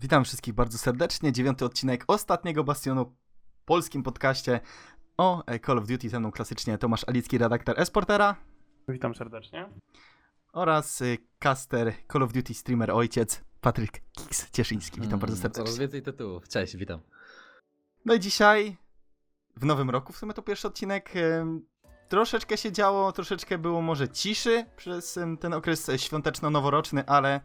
Witam wszystkich bardzo serdecznie. Dziewiąty odcinek ostatniego Bastionu w polskim podcaście o e, Call of Duty. Ze mną klasycznie Tomasz Alicki, redaktor Esportera Witam serdecznie. oraz y, caster Call of Duty streamer ojciec Patryk Kiks Cieszyński. Witam bardzo Mm, serdecznie. Coraz więcej tytułów. Cześć, witam. No i dzisiaj, w nowym roku, w sumie to pierwszy odcinek, troszeczkę się działo, troszeczkę było może ciszy przez ten okres świąteczno-noworoczny, ale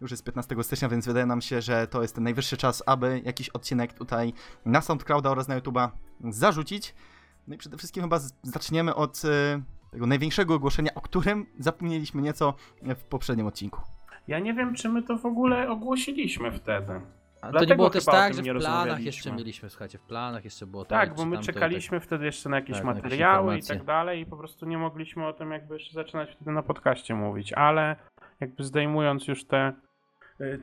już jest 15 stycznia, więc wydaje nam się, że to jest ten najwyższy czas, aby jakiś odcinek tutaj na SoundClouda oraz na YouTube'a zarzucić. No i przede wszystkim chyba zaczniemy od y, tego największego ogłoszenia, o którym zapomnieliśmy nieco w poprzednim odcinku. Ja nie wiem, czy my to w ogóle ogłosiliśmy wtedy. A to Dlatego nie było też tak, że nie w planach jeszcze mieliśmy, słuchajcie, w planach jeszcze było Tak, tak, bo my czekaliśmy wtedy jeszcze na jakieś Tak, na jakieś materiały i tak dalej i po prostu nie mogliśmy o tym jakby jeszcze zaczynać wtedy na podcaście mówić, ale jakby zdejmując już te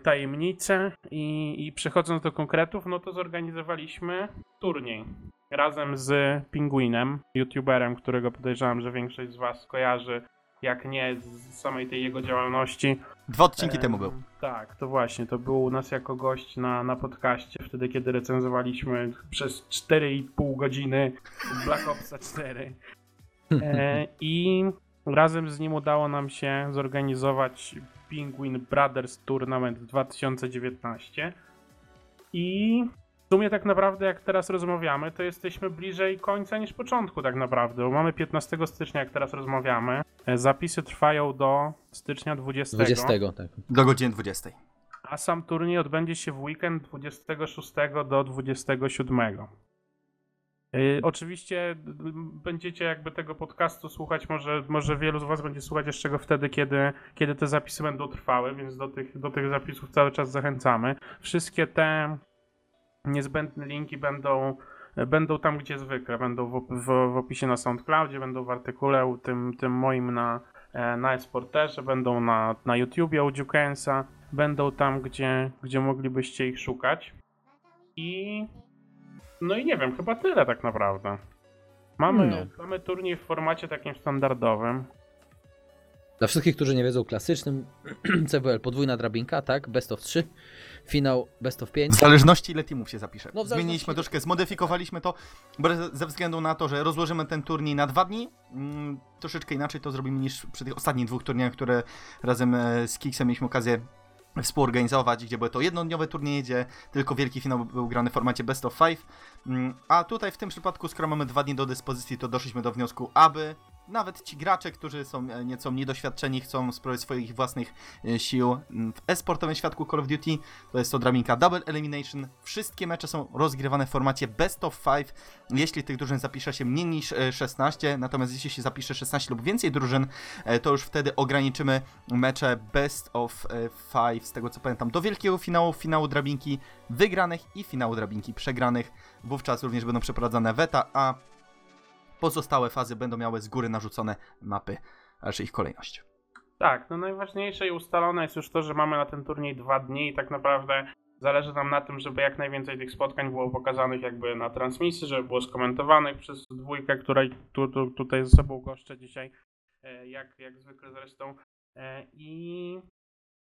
tajemnice i, i przechodząc do konkretów, no to zorganizowaliśmy turniej razem z Pingwinem, youtuberem, którego podejrzewam, że większość z was kojarzy, jak nie z samej tej jego działalności. Dwa odcinki Em, temu był. Tak, to właśnie, to był u nas jako gość na, na podcaście, wtedy kiedy recenzowaliśmy przez 4,5 godziny Black Opsa 4. E, I razem z nim udało nam się zorganizować Penguin Brothers Tournament 2019. I w sumie tak naprawdę jak teraz rozmawiamy, to jesteśmy bliżej końca niż początku tak naprawdę, bo mamy 15 stycznia jak teraz rozmawiamy. E, Zapisy trwają do stycznia 20. 20, tak. Do godziny 20. A sam turniej odbędzie się w weekend 26 do 27. Yy, oczywiście będziecie jakby tego podcastu słuchać, może, może wielu z Was będzie słuchać jeszcze go wtedy, kiedy, kiedy te zapisy będą trwały, więc do tych, do tych zapisów cały czas zachęcamy. Wszystkie te niezbędne linki będą, będą tam, gdzie zwykle, będą w, w, w opisie na SoundCloudzie, będą w artykule tym, tym moim na, e, na Esporterze, będą na, na YouTubie u Dukensa, będą tam, gdzie, gdzie moglibyście ich szukać. I no i nie wiem, chyba tyle tak naprawdę. Mamy, No. mamy turniej w formacie takim standardowym. Dla wszystkich, którzy nie wiedzą, klasycznym CWL podwójna drabinka, tak? Best of 3, finał best of 5. W zależności ile teamów się zapisze. No, zależności- Zmieniliśmy troszkę, zmodyfikowaliśmy to, bo ze- ze względu na to, że rozłożymy ten turniej na dwa dni, mm, troszeczkę inaczej to zrobimy niż przy tych ostatnich dwóch turniejach, które razem e, z Kiksem mieliśmy okazję współorganizować, gdzie były to jednodniowe turnieje, gdzie tylko wielki finał był grany w formacie best of five. Mm, A tutaj w tym przypadku, skoro mamy dwa dni do dyspozycji, to doszliśmy do wniosku, aby nawet ci gracze, którzy są e, nieco niedoświadczeni, chcą spróbować swoich własnych e, sił w e-sportowym świadku Call of Duty, to jest to drabinka Double Elimination. Wszystkie mecze są rozgrywane w formacie Best of 5, jeśli tych drużyn zapisze się mniej niż e, 16, natomiast jeśli się zapisze 16 lub więcej drużyn, e, to już wtedy ograniczymy mecze Best of 5, z tego co pamiętam, do wielkiego finału, finału drabinki wygranych i finału drabinki przegranych. Wówczas również będą przeprowadzane weta, a pozostałe fazy będą miały z góry narzucone mapy, znaczy ich kolejność. Tak, no najważniejsze i ustalone jest już to, że mamy na ten turniej dwa dni i tak naprawdę zależy nam na tym, żeby jak najwięcej tych spotkań było pokazanych jakby na transmisji, żeby było skomentowanych przez dwójkę, której tu, tu, tutaj ze sobą goszczę dzisiaj, e, jak, jak zwykle zresztą. E, I,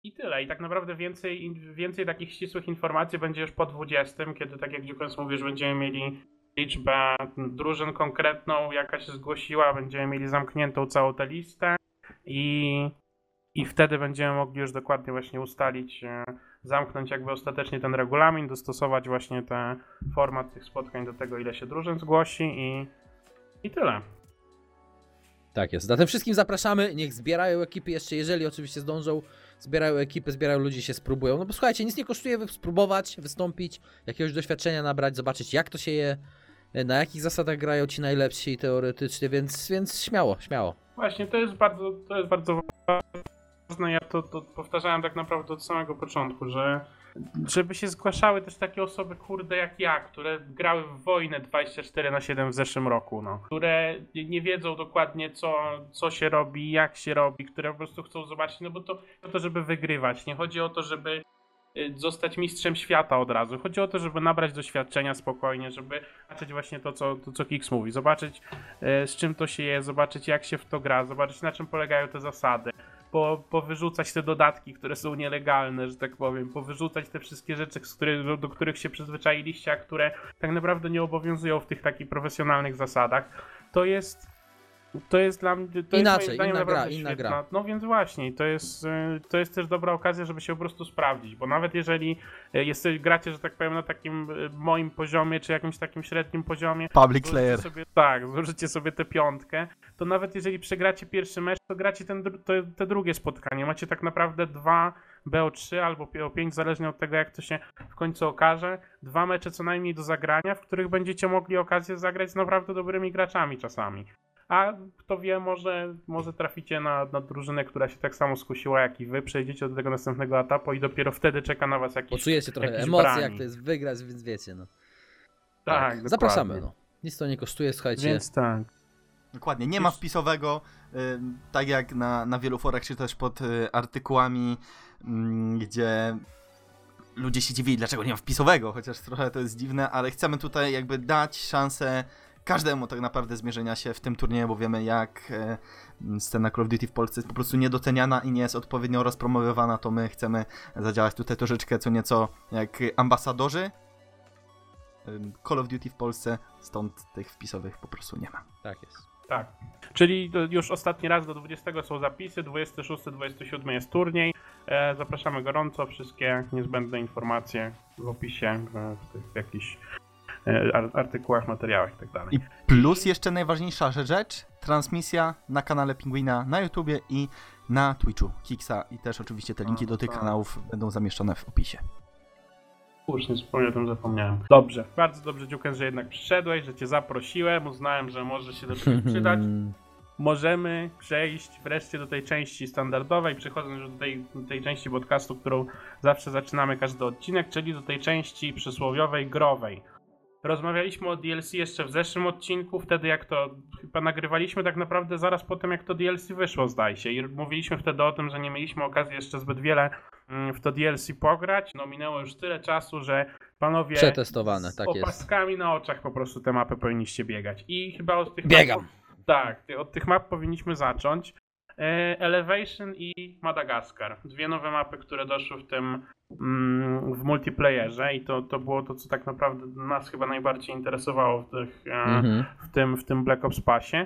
I tyle. I tak naprawdę więcej, więcej takich ścisłych informacji będzie już po 20, kiedy tak jak Dziukens mówi, że będziemy mieli liczbę drużyn konkretną, jaka się zgłosiła, będziemy mieli zamkniętą całą tę listę i, i wtedy będziemy mogli już dokładnie właśnie ustalić, e, zamknąć jakby ostatecznie ten regulamin, dostosować właśnie ten format tych spotkań do tego, ile się drużyn zgłosi i, i tyle. Tak jest. Zatem wszystkim zapraszamy, niech zbierają ekipy jeszcze, jeżeli oczywiście zdążą, zbierają ekipy, zbierają ludzi, się spróbują. No bo słuchajcie, nic nie kosztuje spróbować, wystąpić, jakiegoś doświadczenia nabrać, zobaczyć jak to się je, na jakich zasadach grają ci najlepsi teoretycznie, więc, więc śmiało, śmiało. Właśnie, to jest bardzo, to jest bardzo ważne. Ja to, to powtarzałem tak naprawdę od samego początku, że żeby się zgłaszały też takie osoby, kurde, jak ja, które grały w wojnę 24 na 7 w zeszłym roku, no. Które nie- wiedzą dokładnie, co, co się robi, jak się robi, które po prostu chcą zobaczyć, no bo to to, żeby wygrywać. Nie chodzi o to, żeby zostać mistrzem świata od razu. Chodzi o to, żeby nabrać doświadczenia spokojnie, żeby zobaczyć właśnie to, co, to, co mówi. Zobaczyć, e, z czym to się je, zobaczyć, jak się w to gra, zobaczyć, na czym polegają te zasady. po, powyrzucać te dodatki, które są nielegalne, że tak powiem, powyrzucać te wszystkie rzeczy, do, do których się przyzwyczailiście, a które tak naprawdę nie obowiązują w tych takich profesjonalnych zasadach, to jest to jest dla mnie. To Inaczej, jest moim inna gra, inna świetna. gra. No więc właśnie, to jest, y, to jest też dobra okazja, żeby się po prostu sprawdzić, bo nawet jeżeli y, jesteś, gracie, że tak powiem, na takim y, moim poziomie, czy jakimś takim średnim poziomie, Public Slayer. sobie, tak, złożycie sobie tę piątkę, to nawet jeżeli przegracie pierwszy mecz, to gracie ten, to, te drugie spotkanie. Macie tak naprawdę dwa BO3 albo BO5, zależnie od tego, jak to się w końcu okaże. Dwa mecze co najmniej do zagrania, w których będziecie mogli okazję zagrać z naprawdę dobrymi graczami czasami. A kto wie, może, może traficie na, na drużynę, która się tak samo skusiła jak i wy, przejdziecie do tego następnego etapu i dopiero wtedy czeka na was jakiś... Poczujecie trochę jakiś emocji, brani. jak to jest wygrać, więc wiecie, no. Tak, dokładnie. Zapraszamy, no. Nic to nie kosztuje, słuchajcie. Więc tak. Dokładnie, nie ma wpisowego, y, tak jak na, na wielu forach, czy też pod y, artykułami, mm, gdzie ludzie się dziwili, dlaczego nie ma wpisowego, chociaż trochę to jest dziwne, ale chcemy tutaj jakby dać szansę każdemu tak naprawdę zmierzenia się w tym turnieju, bo wiemy jak e, scena Call of Duty w Polsce jest po prostu niedoceniana i nie jest odpowiednio rozpromowywana, to my chcemy zadziałać tutaj troszeczkę co nieco jak ambasadorzy Call of Duty w Polsce, stąd tych wpisowych po prostu nie ma. Tak jest. Tak. Czyli już ostatni raz do 20 są zapisy, 26-27 jest turniej. E, zapraszamy gorąco, wszystkie niezbędne informacje w opisie, w, w tych jakichś e, artykułach, materiałach itd. I plus jeszcze najważniejsza rzecz, transmisja na kanale Pingwina na YouTubie i na Twitchu Kiksa i też oczywiście te linki do tych tak. kanałów będą zamieszczone w opisie. Słusznie, zupełnie o tym zapomniałem. Dobrze, bardzo dobrze Dziuken, że jednak przyszedłeś, że cię zaprosiłem, uznałem, że może się do tego przydać. możemy przejść wreszcie do tej części standardowej, przechodząc już do tej, do tej części podcastu, którą zawsze zaczynamy każdy odcinek, czyli do tej części przysłowiowej, growej. Rozmawialiśmy o DLC jeszcze w zeszłym odcinku, wtedy jak to chyba nagrywaliśmy tak naprawdę zaraz po tym jak to DLC wyszło zdaje się i mówiliśmy wtedy o tym, że nie mieliśmy okazji jeszcze zbyt wiele mm, w to DLC pograć. No minęło już tyle czasu, że panowie Przetestowane, z tak jest. opaskami na oczach po prostu te mapy powinniście biegać i chyba od tych Biegam. map- tak, od tych map powinniśmy zacząć. E, Elevation i Madagaskar. Dwie nowe mapy, które doszły w tym mm, w multiplayerze i to, to było to, co tak naprawdę nas chyba najbardziej interesowało w, tych, e, Mhm. w, tym, w tym Black Ops Passie.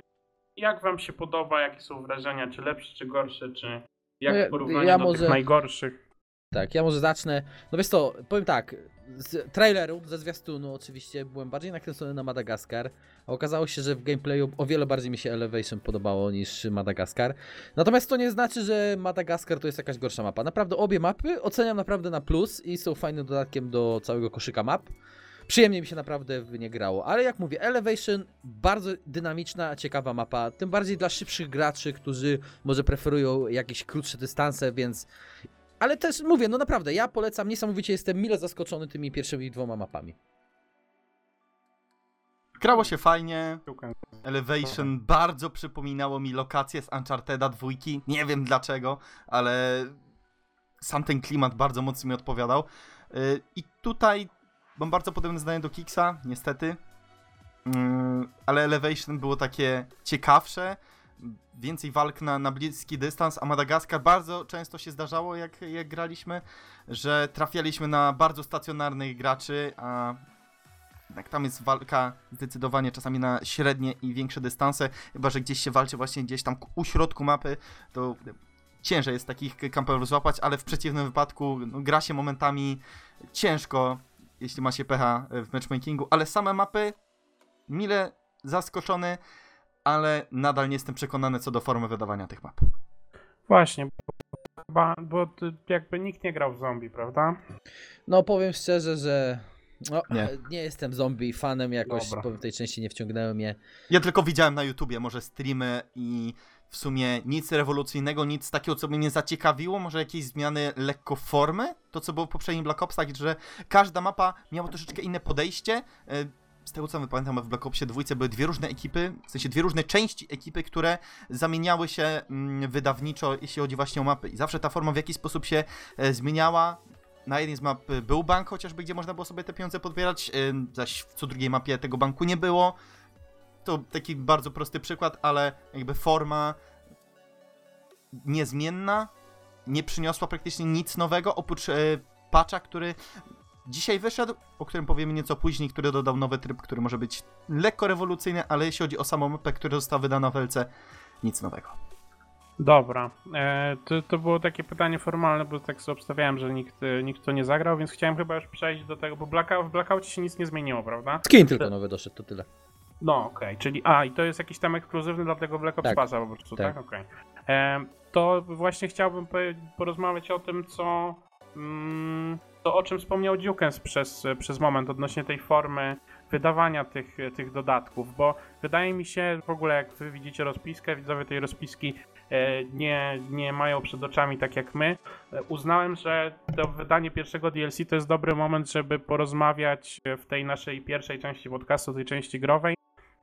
Jak wam się podoba, jakie są wrażenia, czy lepsze, czy gorsze, czy jak No ja- w porównaniu ja do może- tych najgorszych? Tak, ja może zacznę. No wiesz co, powiem tak, z traileru, ze zwiastunu oczywiście byłem bardziej nakręcony na Madagaskar, a okazało się, że w gameplayu o wiele bardziej mi się Elevation podobało niż Madagaskar. Natomiast to nie znaczy, że Madagaskar to jest jakaś gorsza mapa. Naprawdę obie mapy oceniam naprawdę na plus i są fajnym dodatkiem do całego koszyka map. Przyjemnie mi się naprawdę w nie grało, ale jak mówię, Elevation bardzo dynamiczna, ciekawa mapa, tym bardziej dla szybszych graczy, którzy może preferują jakieś krótsze dystanse, więc ale też mówię, no naprawdę, ja polecam, niesamowicie jestem mile zaskoczony tymi pierwszymi dwoma mapami. Grało się fajnie. Elevation bardzo przypominało mi lokacje z Uncharted'a dwójki, nie wiem dlaczego, ale sam ten klimat bardzo mocno mi odpowiadał. Yy, I tutaj mam bardzo podobne zdanie do Kiksa, niestety, Yy, ale Elevation było takie ciekawsze, więcej walk na, na bliski dystans, a Madagaskar bardzo często się zdarzało, jak, jak graliśmy, że trafialiśmy na bardzo stacjonarnych graczy, a jednak tam jest walka zdecydowanie czasami na średnie i większe dystanse, chyba że gdzieś się walczy właśnie gdzieś tam u środku mapy, to ciężej jest takich kamperów złapać, ale w przeciwnym wypadku no, gra się momentami ciężko, jeśli ma się pecha w matchmakingu, ale same mapy mile zaskoczony, ale nadal nie jestem przekonany co do formy wydawania tych map. Właśnie, bo, bo jakby nikt nie grał w zombie, prawda? No powiem szczerze, że no, Nie. nie. jestem zombie fanem jakoś, Dobra. powiem w tej części nie wciągnęły mnie. Ja tylko widziałem na YouTubie może streamy i w sumie nic rewolucyjnego, nic takiego, co by mnie zaciekawiło, może jakieś zmiany lekko formy, to co było w poprzednim Black Opsach, że każda mapa miała troszeczkę inne podejście. Z tego co my pamiętam, w Black Opsie dwójce były dwie różne ekipy, w sensie dwie różne części ekipy, które zamieniały się mm, wydawniczo, jeśli chodzi właśnie o mapy. I zawsze ta forma w jakiś sposób się e, zmieniała. Na jednej z map e, był bank chociażby, gdzie można było sobie te pieniądze podbierać, e, zaś w co drugiej mapie tego banku nie było. To taki bardzo prosty przykład, ale jakby forma niezmienna, nie przyniosła praktycznie nic nowego, oprócz patcha, który dzisiaj wyszedł, o którym powiemy nieco później, który dodał nowy tryb, który może być lekko rewolucyjny, ale jeśli chodzi o samą mapę, która została wydana w LC, nic nowego. Dobra, e, to, to było takie pytanie formalne, bo tak sobie obstawiałem, że nikt, e, nikt to nie zagrał, więc chciałem chyba już przejść do tego, bo Blackout, w Blackoutie się nic nie zmieniło, prawda? Skin tylko nowy doszedł, to tyle. No, okej, czyli a, i to jest jakiś tam ekskluzywny dla tego Black Ops Tak. Passa po prostu, tak? Tak. Okej. Em, To właśnie chciałbym porozmawiać o tym, co... Mm, to o czym wspomniał Dukens przez, przez moment odnośnie tej formy wydawania tych, tych dodatków, bo wydaje mi się, w ogóle jak wy widzicie rozpiskę, widzowie tej rozpiski e, nie, nie mają przed oczami tak jak my, e, uznałem, że to wydanie pierwszego DLC to jest dobry moment, żeby porozmawiać w tej naszej pierwszej części podcastu, tej części growej,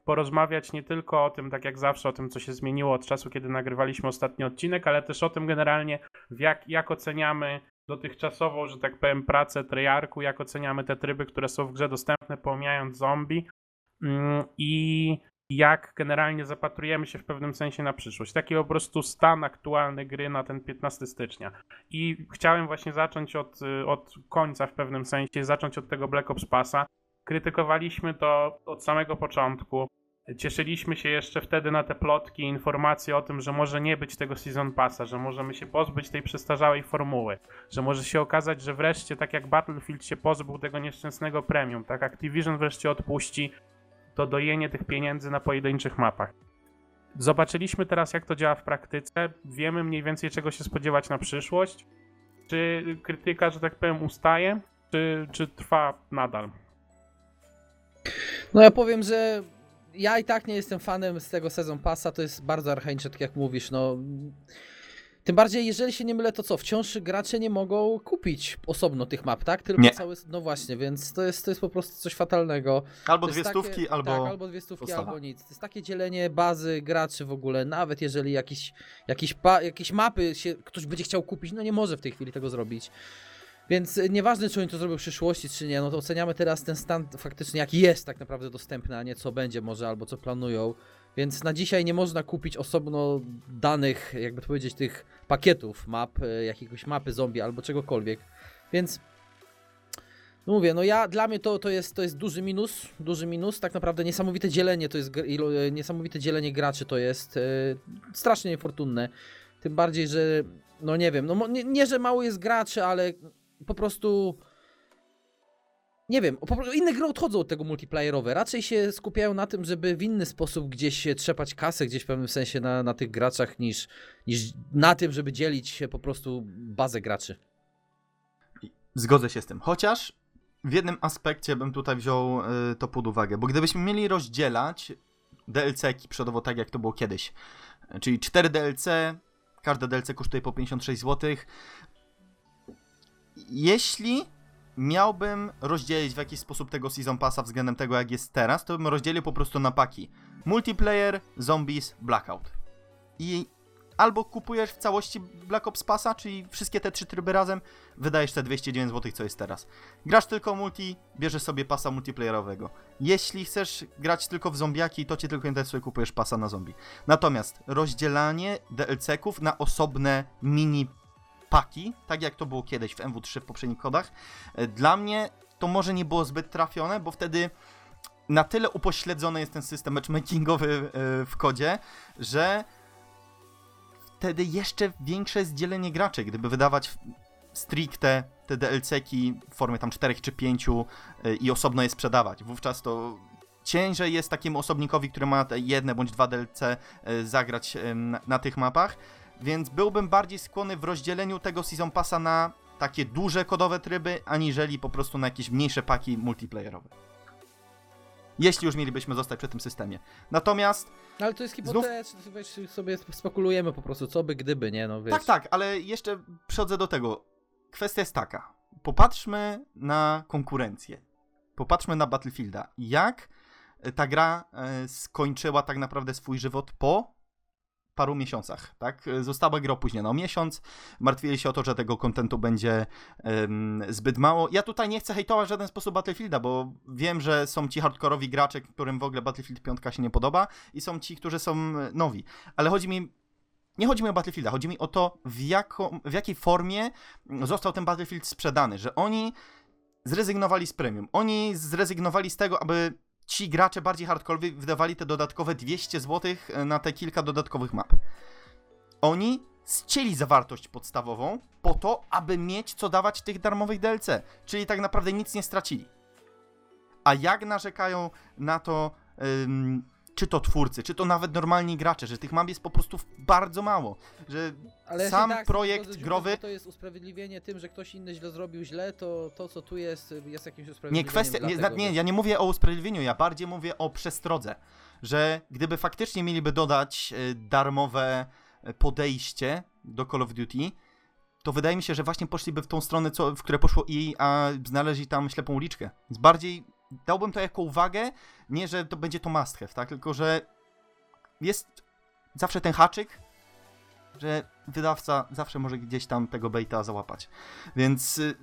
porozmawiać nie tylko o tym, tak jak zawsze, o tym, co się zmieniło od czasu, kiedy nagrywaliśmy ostatni odcinek, ale też o tym generalnie, jak, jak oceniamy dotychczasową, że tak powiem, pracę Treyarchu, jak oceniamy te tryby, które są w grze dostępne, pomijając zombie mm, i jak generalnie zapatrujemy się w pewnym sensie na przyszłość. Taki po prostu stan aktualny gry na ten 15 stycznia. I chciałem właśnie zacząć od, od końca w pewnym sensie, zacząć od tego Black Ops Passa. Krytykowaliśmy to od samego początku. Cieszyliśmy się jeszcze wtedy na te plotki, informacje o tym, że może nie być tego Season Passa, że możemy się pozbyć tej przestarzałej formuły, że może się okazać, że wreszcie, tak jak Battlefield się pozbył tego nieszczęsnego premium, tak Activision wreszcie odpuści to dojenie tych pieniędzy na pojedynczych mapach. Zobaczyliśmy teraz, jak to działa w praktyce. Wiemy mniej więcej, czego się spodziewać na przyszłość. Czy krytyka, że tak powiem, ustaje, czy, czy trwa nadal? No ja powiem, że ja i tak nie jestem fanem z tego sezon passa, to jest bardzo archaiczne, tak jak mówisz, no. Tym bardziej, jeżeli się nie mylę, to co, wciąż gracze nie mogą kupić osobno tych map, tak? Tylko Nie. cały, no właśnie, więc to jest, to jest po prostu coś fatalnego. Albo dwie jest takie- stówki, albo... Tak, albo dwie stówki, podstawa. albo nic. To jest takie dzielenie bazy graczy w ogóle, nawet jeżeli jakiś, jakiś pa, jakieś mapy się ktoś będzie chciał kupić, no nie może w tej chwili tego zrobić. Więc y, nieważne, czy oni to zrobią w przyszłości, czy nie, no to oceniamy teraz ten stan faktycznie, jaki jest tak naprawdę dostępny, a nie co będzie może, albo co planują. Więc na dzisiaj nie można kupić osobno danych, jakby to powiedzieć, tych pakietów map, y, jakiegoś mapy zombie albo czegokolwiek. Więc no mówię, no ja dla mnie to, to, jest, to jest duży minus, duży minus, tak naprawdę niesamowite dzielenie to jest, e, niesamowite dzielenie graczy to jest, strasznie niefortunne, tym bardziej, że no nie wiem, no nie, nie, że mało jest graczy, ale po prostu nie wiem, inne gry odchodzą od tego multiplayerowe, raczej się skupiają na tym, żeby w inny sposób gdzieś trzepać kasę, gdzieś w pewnym sensie na, na tych graczach, niż, niż na tym, żeby dzielić się po prostu bazę graczy. Zgodzę się z tym. Chociaż w jednym aspekcie bym tutaj wziął y, to pod uwagę, bo gdybyśmy mieli rozdzielać DLC-ki przodowo tak jak to było kiedyś, czyli 4 DLC, każde DLC kosztuje po 56 zł. Jeśli miałbym rozdzielić w jakiś sposób tego Season Passa względem tego jak jest teraz, to bym rozdzielił po prostu na paki. Multiplayer, Zombies, Blackout. I albo kupujesz w całości Black Ops Passa, czyli wszystkie te trzy tryby razem, wydajesz te 209 zł, co jest teraz. Grasz tylko multi, bierzesz sobie pasa multiplayerowego. Jeśli chcesz grać tylko w zombiaki, to cię tylko interesuje, kupujesz pasa na zombie. Natomiast rozdzielanie DLC-ków na osobne mini paki, tak jak to było kiedyś w MW3 w poprzednich kodach, e, dla mnie to może nie było zbyt trafione, bo wtedy na tyle upośledzony jest ten system matchmakingowy e, w kodzie, że wtedy jeszcze większe jest dzielenie graczy, gdyby wydawać stricte te DLC-ki w formie tam 4 czy 5 i osobno je sprzedawać. Wówczas to ciężej jest takiemu osobnikowi, który ma jedne bądź dwa DLC zagrać na tych mapach, więc byłbym bardziej skłonny w rozdzieleniu tego Season Passa na takie duże kodowe tryby, aniżeli po prostu na jakieś mniejsze paki multiplayerowe. Jeśli już mielibyśmy zostać przy tym systemie. Natomiast No, Ale to jest hipotetyczne, wiesz, sobie spekulujemy po prostu, co by gdyby, nie, no wiesz. Tak, tak, ale jeszcze przechodzę do tego. Kwestia jest taka. Popatrzmy na konkurencję. Popatrzmy na Battlefielda. Jak ta gra e, skończyła tak naprawdę swój żywot po paru miesiącach, tak? Została gra opóźniona o miesiąc, martwili się o to, że tego kontentu będzie em, zbyt mało. Ja tutaj nie chcę hejtować w żaden sposób Battlefielda, bo wiem, że są ci hardkorowi gracze, którym w ogóle Battlefield 5 się nie podoba i są ci, którzy są nowi. Ale chodzi mi nie chodzi mi o Battlefielda, chodzi mi o to, w, jako, w jakiej formie został ten Battlefield sprzedany, że oni zrezygnowali z premium. Oni zrezygnowali z tego, aby ci gracze bardziej hardkorowi wydawali te dodatkowe 200 zł na te kilka dodatkowych map. Oni ścieli zawartość podstawową po to, aby mieć co dawać tych darmowych DLC, czyli tak naprawdę nic nie stracili. A jak narzekają na to czy to twórcy, czy to nawet normalni gracze, że tych map jest po prostu bardzo mało, że Ale sam tak projekt że growy To jest usprawiedliwienie tym, że ktoś inny źle zrobił źle, to to co tu jest, jest jakimś usprawiedliwieniem Nie, kwestia, nie, tego, nie, ja nie mówię o usprawiedliwieniu, ja bardziej mówię o przestrodze, że gdyby faktycznie mieliby dodać e, darmowe e, podejście do Call of Duty, to wydaje mi się, że właśnie poszliby w tą stronę, co, w które poszło EA, a znaleźli tam ślepą uliczkę. Więc bardziej dałbym to jako uwagę, nie, że to będzie to must have, tak? Tylko, że jest zawsze ten haczyk, że wydawca zawsze może gdzieś tam tego baita załapać. Więc y,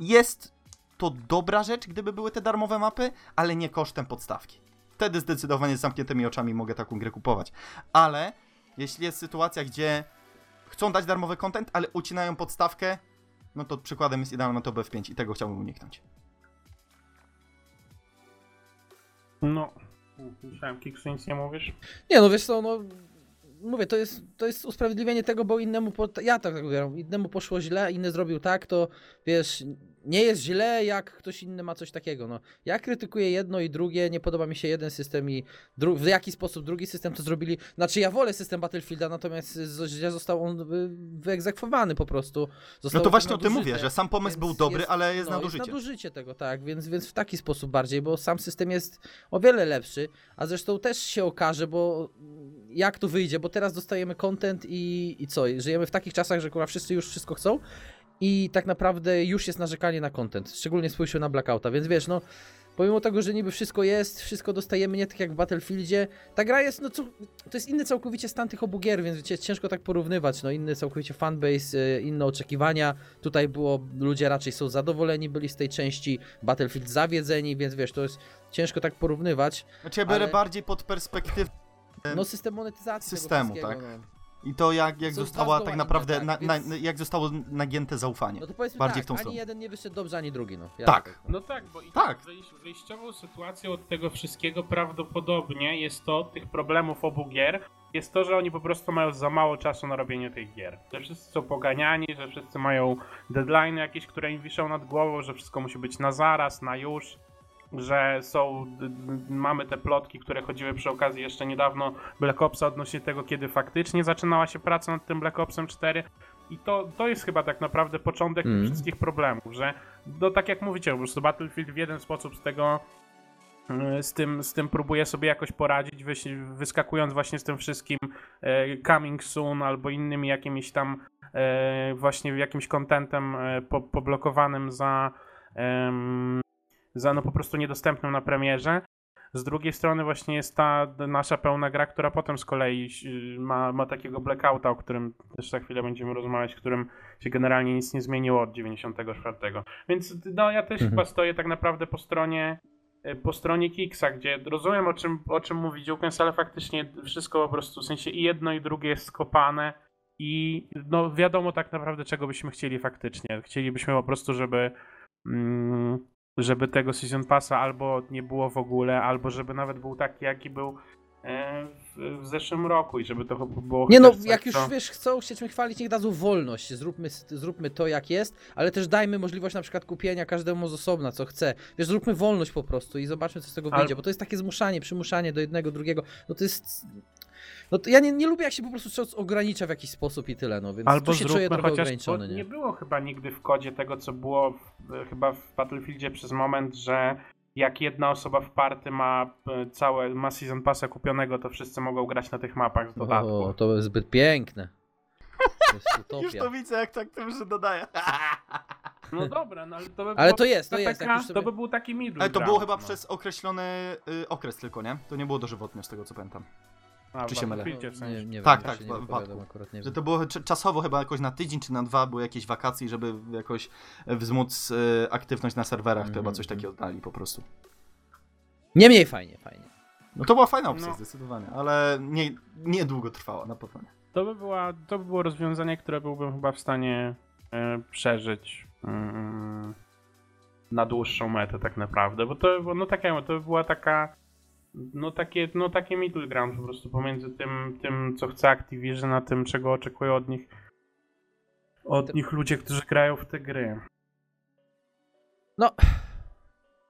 jest to dobra rzecz, gdyby były te darmowe mapy, ale nie kosztem podstawki. Wtedy zdecydowanie z zamkniętymi oczami mogę taką grę kupować. Ale jeśli jest sytuacja, gdzie chcą dać darmowy content, ale ucinają podstawkę, no to przykładem jest idealna to BF5 i tego chciałbym uniknąć. No. Myślałem, Kiksu, nic nie mówisz? Nie no wiesz co, no mówię, to jest, to jest usprawiedliwienie tego, bo innemu, po, ja tak mówię, innemu poszło źle, inny zrobił tak, to wiesz, nie jest źle, jak ktoś inny ma coś takiego, no. Ja krytykuję jedno i drugie, nie podoba mi się jeden system i w jaki sposób drugi system to zrobili, znaczy ja wolę system Battlefielda, natomiast źle został on wy- wyegzekwowany po prostu. No Zostało to właśnie o tym mówię, że sam pomysł był dobry, jest- ale jest no, nadużycie. Jest nadużycie tego, tak, więc, więc w taki sposób bardziej, bo sam system jest o wiele lepszy, a zresztą też się okaże, bo jak to wyjdzie, bo teraz dostajemy content i, i co, żyjemy w takich czasach, że kurwa wszyscy już wszystko chcą i tak naprawdę już jest narzekanie na content, szczególnie spójrzmy na Blackouta, więc wiesz, no pomimo tego, że niby wszystko jest, wszystko dostajemy nie tak jak w Battlefieldzie, ta gra jest, no co, to jest inny całkowicie stan tych obu gier, więc wiecie, ciężko tak porównywać, no inny całkowicie fanbase, y, inne oczekiwania, tutaj było, ludzie raczej są zadowoleni byli z tej części, Battlefield zawiedzeni, więc wiesz, to jest ciężko tak porównywać, Znaczy ja biorę ale- bardziej pod perspektywę no system monetyzacji Systemu, tak. no. I to jak, jak Są została tak naprawdę, inne, na, tak, na, więc- jak zostało nagięte zaufanie. No to powiedzmy Bardziej tak, w tą ani stronę. jeden nie wyszedł dobrze, ani drugi, no. Ja Tak. No tak, bo i Tak. tak. Wyjś, wyjściową sytuacją od tego wszystkiego prawdopodobnie jest to, tych problemów obu gier, jest to, że oni po prostu mają za mało czasu na robienie tych gier. Że wszyscy są poganiani, że wszyscy mają deadline jakieś, które im wiszą nad głową, że wszystko musi być na zaraz, na już. Że są, mamy te plotki, które chodziły przy okazji jeszcze niedawno Black Opsa odnośnie tego, kiedy faktycznie zaczynała się praca nad tym Black Opsem 4. I to, to jest chyba tak naprawdę początek Mm. wszystkich problemów, że no tak jak mówicie, po prostu Battlefield w jeden sposób z tego y, z tym, z tym próbuje sobie jakoś poradzić, wyskakując właśnie z tym wszystkim e, coming soon albo innymi jakimiś tam e, właśnie jakimś contentem e, po, poblokowanym za, za no po prostu niedostępnym na premierze. Z drugiej strony właśnie jest ta nasza pełna gra, która potem z kolei ma, ma takiego blackouta, o którym też za chwilę będziemy rozmawiać, w którym się generalnie nic nie zmieniło od 94. Więc no ja też Mhm. chyba stoję tak naprawdę po stronie y, po stronie Kiksa, gdzie rozumiem o czym, o czym mówi Dziłkens, ale faktycznie wszystko po prostu, w sensie i jedno i drugie jest skopane i no wiadomo tak naprawdę czego byśmy chcieli faktycznie. Chcielibyśmy po prostu, żeby mm, żeby tego Season Passa albo nie było w ogóle, albo żeby nawet był taki, jaki był e, w, zeszłym roku i żeby to było Nie no, jak już co- wiesz, chcą czymś chwalić, niech dadzą wolność, zróbmy, zróbmy to jak jest, ale też dajmy możliwość na przykład kupienia każdemu z osobna, co chce. Wiesz, zróbmy wolność po prostu i zobaczmy, co z tego Ale- wyjdzie, bo to jest takie zmuszanie, przymuszanie do jednego, drugiego, no to jest... No to ja nie, nie lubię, jak się po prostu coś ogranicza w jakiś sposób i tyle, no, więc Albo tu się zróbmy czuję trochę chociaż, bo ograniczony, nie nie? było chyba nigdy w kodzie tego, co było w, chyba w Battlefieldzie przez moment, że jak jedna osoba w party ma e, całe, ma Season Passa kupionego, to wszyscy mogą grać na tych mapach z dodatku. O, to jest zbyt piękne. To jest Już to widzę, jak tak to już dodaje. No dobra, no ale to by Ale było to jest, to taka- jest, jak już sobie- To by był taki middle Ale to ground, było chyba no. przez określony y, okres tylko, nie? To nie było dożywotnie, z tego co pamiętam. A, czy się mylę? W Nie, sensie. nie Tak, wiem, tak, się nie w wypowiadam wypadku. akurat, nie Że wiem. to było cz- czasowo chyba jakoś na tydzień czy na dwa były jakieś wakacje, żeby jakoś wzmóc y, aktywność na serwerach, to Mhm, chyba coś mhm. takiego dali po prostu. Niemniej fajnie, fajnie. No to była fajna opcja No. zdecydowanie, ale nie, nie długo trwała, na pewno nie. To by, była, to by było rozwiązanie, które byłbym chyba w stanie e, przeżyć mm, na dłuższą metę tak naprawdę, bo to, bo, no tak jak mówię, to by była taka no takie, no takie middle ground po prostu pomiędzy tym, tym co chce Activision, a tym czego oczekują od nich od nich ludzie, którzy grają w te gry. No,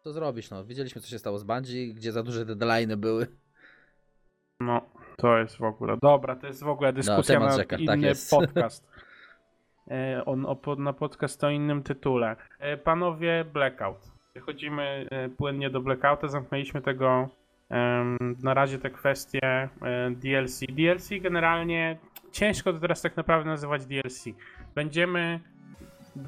co zrobisz, no. Widzieliśmy, co się stało z Bungie, gdzie za duże deadline'y były. No, to jest w ogóle. Dobra, to jest w ogóle dyskusja temat na rzeka, tak inny jest. podcast. E, on o, na podcast o innym tytule. E, Panowie, Blackout. Przechodzimy e, płynnie do Blackouta. Zamknęliśmy tego na razie te kwestie e, DLC. DLC generalnie ciężko to teraz tak naprawdę nazywać DLC. Będziemy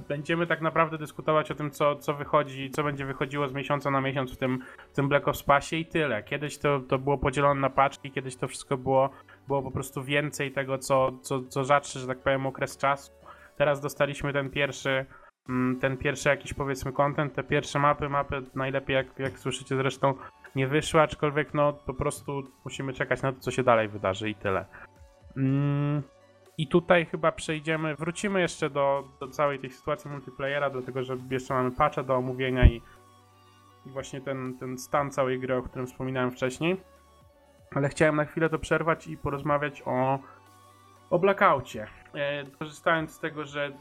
będziemy tak naprawdę dyskutować o tym, co, co wychodzi, co będzie wychodziło z miesiąca na miesiąc w tym, w tym Black Ops Passie i tyle. Kiedyś to, to było podzielone na paczki, kiedyś to wszystko było, było po prostu więcej tego, co, co, co rzadszy, że tak powiem, okres czasu. Teraz dostaliśmy ten pierwszy, mm, ten pierwszy jakiś powiedzmy content, te pierwsze mapy, mapy najlepiej jak, jak słyszycie zresztą nie wyszły, aczkolwiek no po prostu musimy czekać na to, co się dalej wydarzy i tyle. Mm, I tutaj chyba przejdziemy, wrócimy jeszcze do, do całej tej sytuacji multiplayera, dlatego że jeszcze mamy patcha do omówienia i, i właśnie ten, ten stan całej gry, o którym wspominałem wcześniej. Ale chciałem na chwilę to przerwać i porozmawiać o, o Blackoutie. E, korzystając z tego, że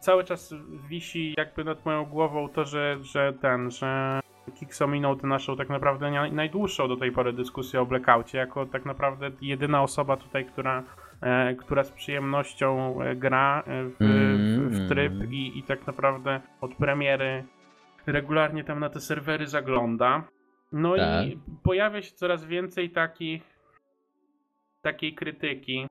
cały czas wisi jakby nad moją głową to, że, że ten, że Kix ominął tę naszą tak naprawdę naj- najdłuższą do tej pory dyskusję o Blackoutie, jako tak naprawdę jedyna osoba tutaj, która, e, która z przyjemnością e, gra e, w, w, w tryb i, i tak naprawdę od premiery regularnie tam na te serwery zagląda. No Tak. i pojawia się coraz więcej takich takiej krytyki.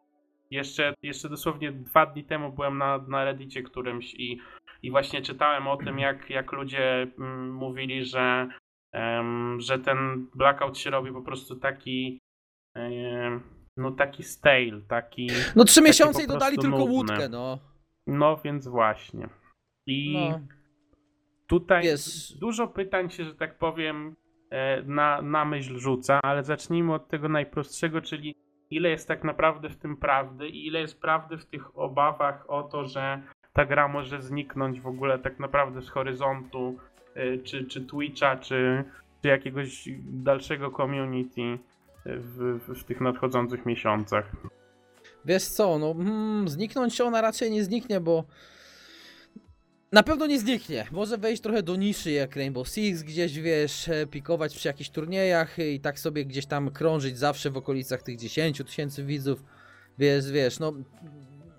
Jeszcze, jeszcze dosłownie dwa dni temu byłem na, na Reddicie którymś i, i właśnie czytałem o tym, jak, jak ludzie mm, mówili, że, że ten blackout się robi po prostu taki em, no taki stale, taki No trzy miesiące i dodali tylko łódkę, no. no więc właśnie. I no. tutaj dużo pytań się, że tak powiem, e, na, na myśl rzuca, ale zacznijmy od tego najprostszego, czyli ile jest tak naprawdę w tym prawdy i ile jest prawdy w tych obawach o to, że ta gra może zniknąć w ogóle tak naprawdę z horyzontu e, czy, czy Twitcha, czy, czy jakiegoś dalszego community w, w, w tych nadchodzących miesiącach. Wiesz co, no mm, zniknąć ona raczej nie zniknie, bo na pewno nie zniknie. Może wejść trochę do niszy jak Rainbow Six, gdzieś wiesz, e, pikować przy jakichś turniejach i tak sobie gdzieś tam krążyć zawsze w okolicach tych 10 tysięcy widzów. Wiesz, wiesz, no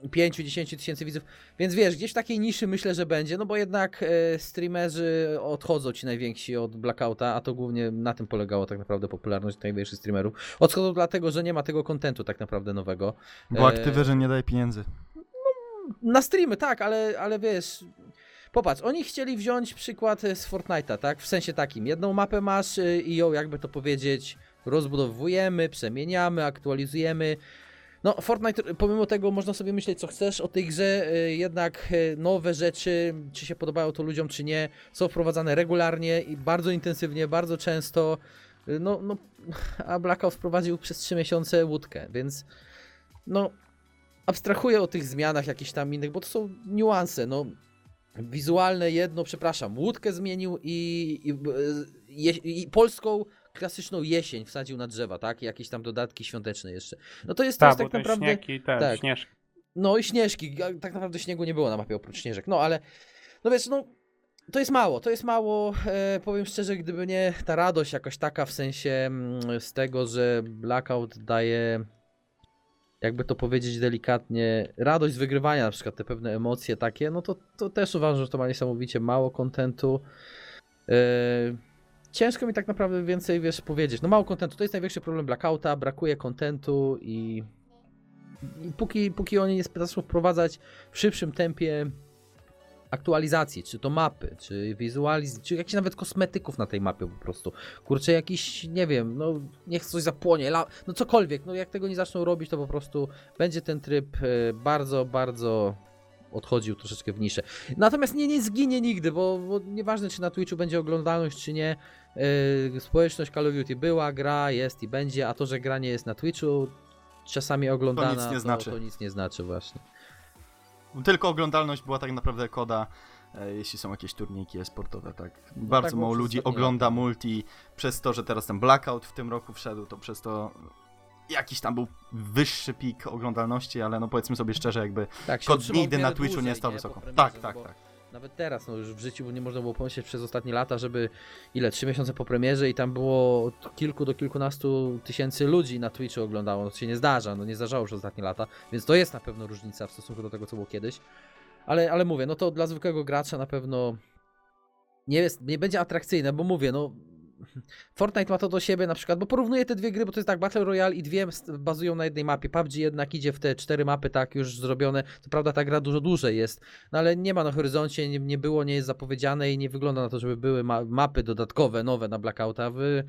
5-10 tysięcy widzów. Więc wiesz, gdzieś w takiej niszy myślę, że będzie, no bo jednak e, streamerzy odchodzą ci najwięksi od Blackouta, a to głównie na tym polegało tak naprawdę popularność największych streamerów. Odchodzą dlatego, że nie ma tego kontentu tak naprawdę nowego. Bo E, Activision nie daje pieniędzy. Na streamy, tak, ale, ale wiesz. Popatrz, oni chcieli wziąć przykład e, z Fortnite'a, tak? W sensie takim. Jedną mapę masz y, i ją, jakby to powiedzieć, rozbudowujemy, przemieniamy, aktualizujemy. No, Fortnite, pomimo tego można sobie myśleć, co chcesz o tej grze, y, jednak y, nowe rzeczy, czy się podobają to ludziom, czy nie, są wprowadzane regularnie i bardzo intensywnie, bardzo często. Y, No, no, a Blackout wprowadził przez 3 miesiące łódkę, więc no, abstrahuję o tych zmianach jakichś tam innych, bo to są niuanse, no. Wizualne jedno, przepraszam, łódkę zmienił i, i, je, i polską klasyczną jesień wsadził na drzewa, tak? I jakieś tam dodatki świąteczne jeszcze. No to jest, to Tak, jest bo tak naprawdę... śniegi, te tak. śnieżki. No i śnieżki, tak naprawdę śniegu nie było na mapie oprócz śnieżek, no ale, no wiesz, no to jest mało, to jest mało, e, powiem szczerze, gdyby nie ta radość jakaś taka w sensie mm, z tego, że Blackout daje, jakby to powiedzieć delikatnie, radość z wygrywania, na przykład te pewne emocje takie, no to, to też uważam, że to ma niesamowicie mało kontentu. E, ciężko mi tak naprawdę więcej, wiesz, powiedzieć. No mało kontentu, to jest największy problem Blackouta, brakuje kontentu i i póki, póki oni nie zaczną wprowadzać w szybszym tempie aktualizacji, czy to mapy, czy wizualizacji, czy jakichś nawet kosmetyków na tej mapie po prostu. Kurczę, jakiś, nie wiem, no niech coś zapłonie, la, no cokolwiek, no jak tego nie zaczną robić, to po prostu będzie ten tryb e, bardzo, bardzo odchodził troszeczkę w niszę. Natomiast nie, nie zginie nigdy, bo, bo nieważne czy na Twitchu będzie oglądalność, czy nie, e, społeczność Call of Duty była, gra, jest i będzie, a to, że gra nie jest na Twitchu, czasami oglądana, nic nie to, znaczy. to nic nie znaczy właśnie. Tylko oglądalność była tak naprawdę koda, e, jeśli są jakieś turniki sportowe, tak. Bardzo tak było mało przez ludzi ogląda multi, przez to, że teraz ten blackout w tym roku wszedł, to przez to jakiś tam był wyższy pik oglądalności, ale no powiedzmy sobie szczerze, jakby Tak, kod nigdy na Twitchu nie dłużej, stał po wysoko. Tak, no tak, tak. Nawet teraz, no już w życiu nie można było pomyśleć przez ostatnie lata, żeby ile, trzy miesiące po premierze i tam było od kilku do kilkunastu tysięcy ludzi na Twitchu oglądało, no to się nie zdarza, no nie zdarzało już ostatnie lata, więc to jest na pewno różnica w stosunku do tego, co było kiedyś. Ale, ale mówię, no to dla zwykłego gracza na pewno nie, jest, nie będzie atrakcyjne, bo mówię, no Fortnite ma to do siebie na przykład, bo porównuję te dwie gry, bo to jest tak, Battle Royale i dwie bazują na jednej mapie. PUBG jednak idzie w te cztery mapy tak już zrobione. Co prawda ta gra dużo dłużej jest, no ale nie ma na horyzoncie, nie, nie było, nie jest zapowiedziane i nie wygląda na to, żeby były ma mapy dodatkowe, nowe na Blackouta w, y,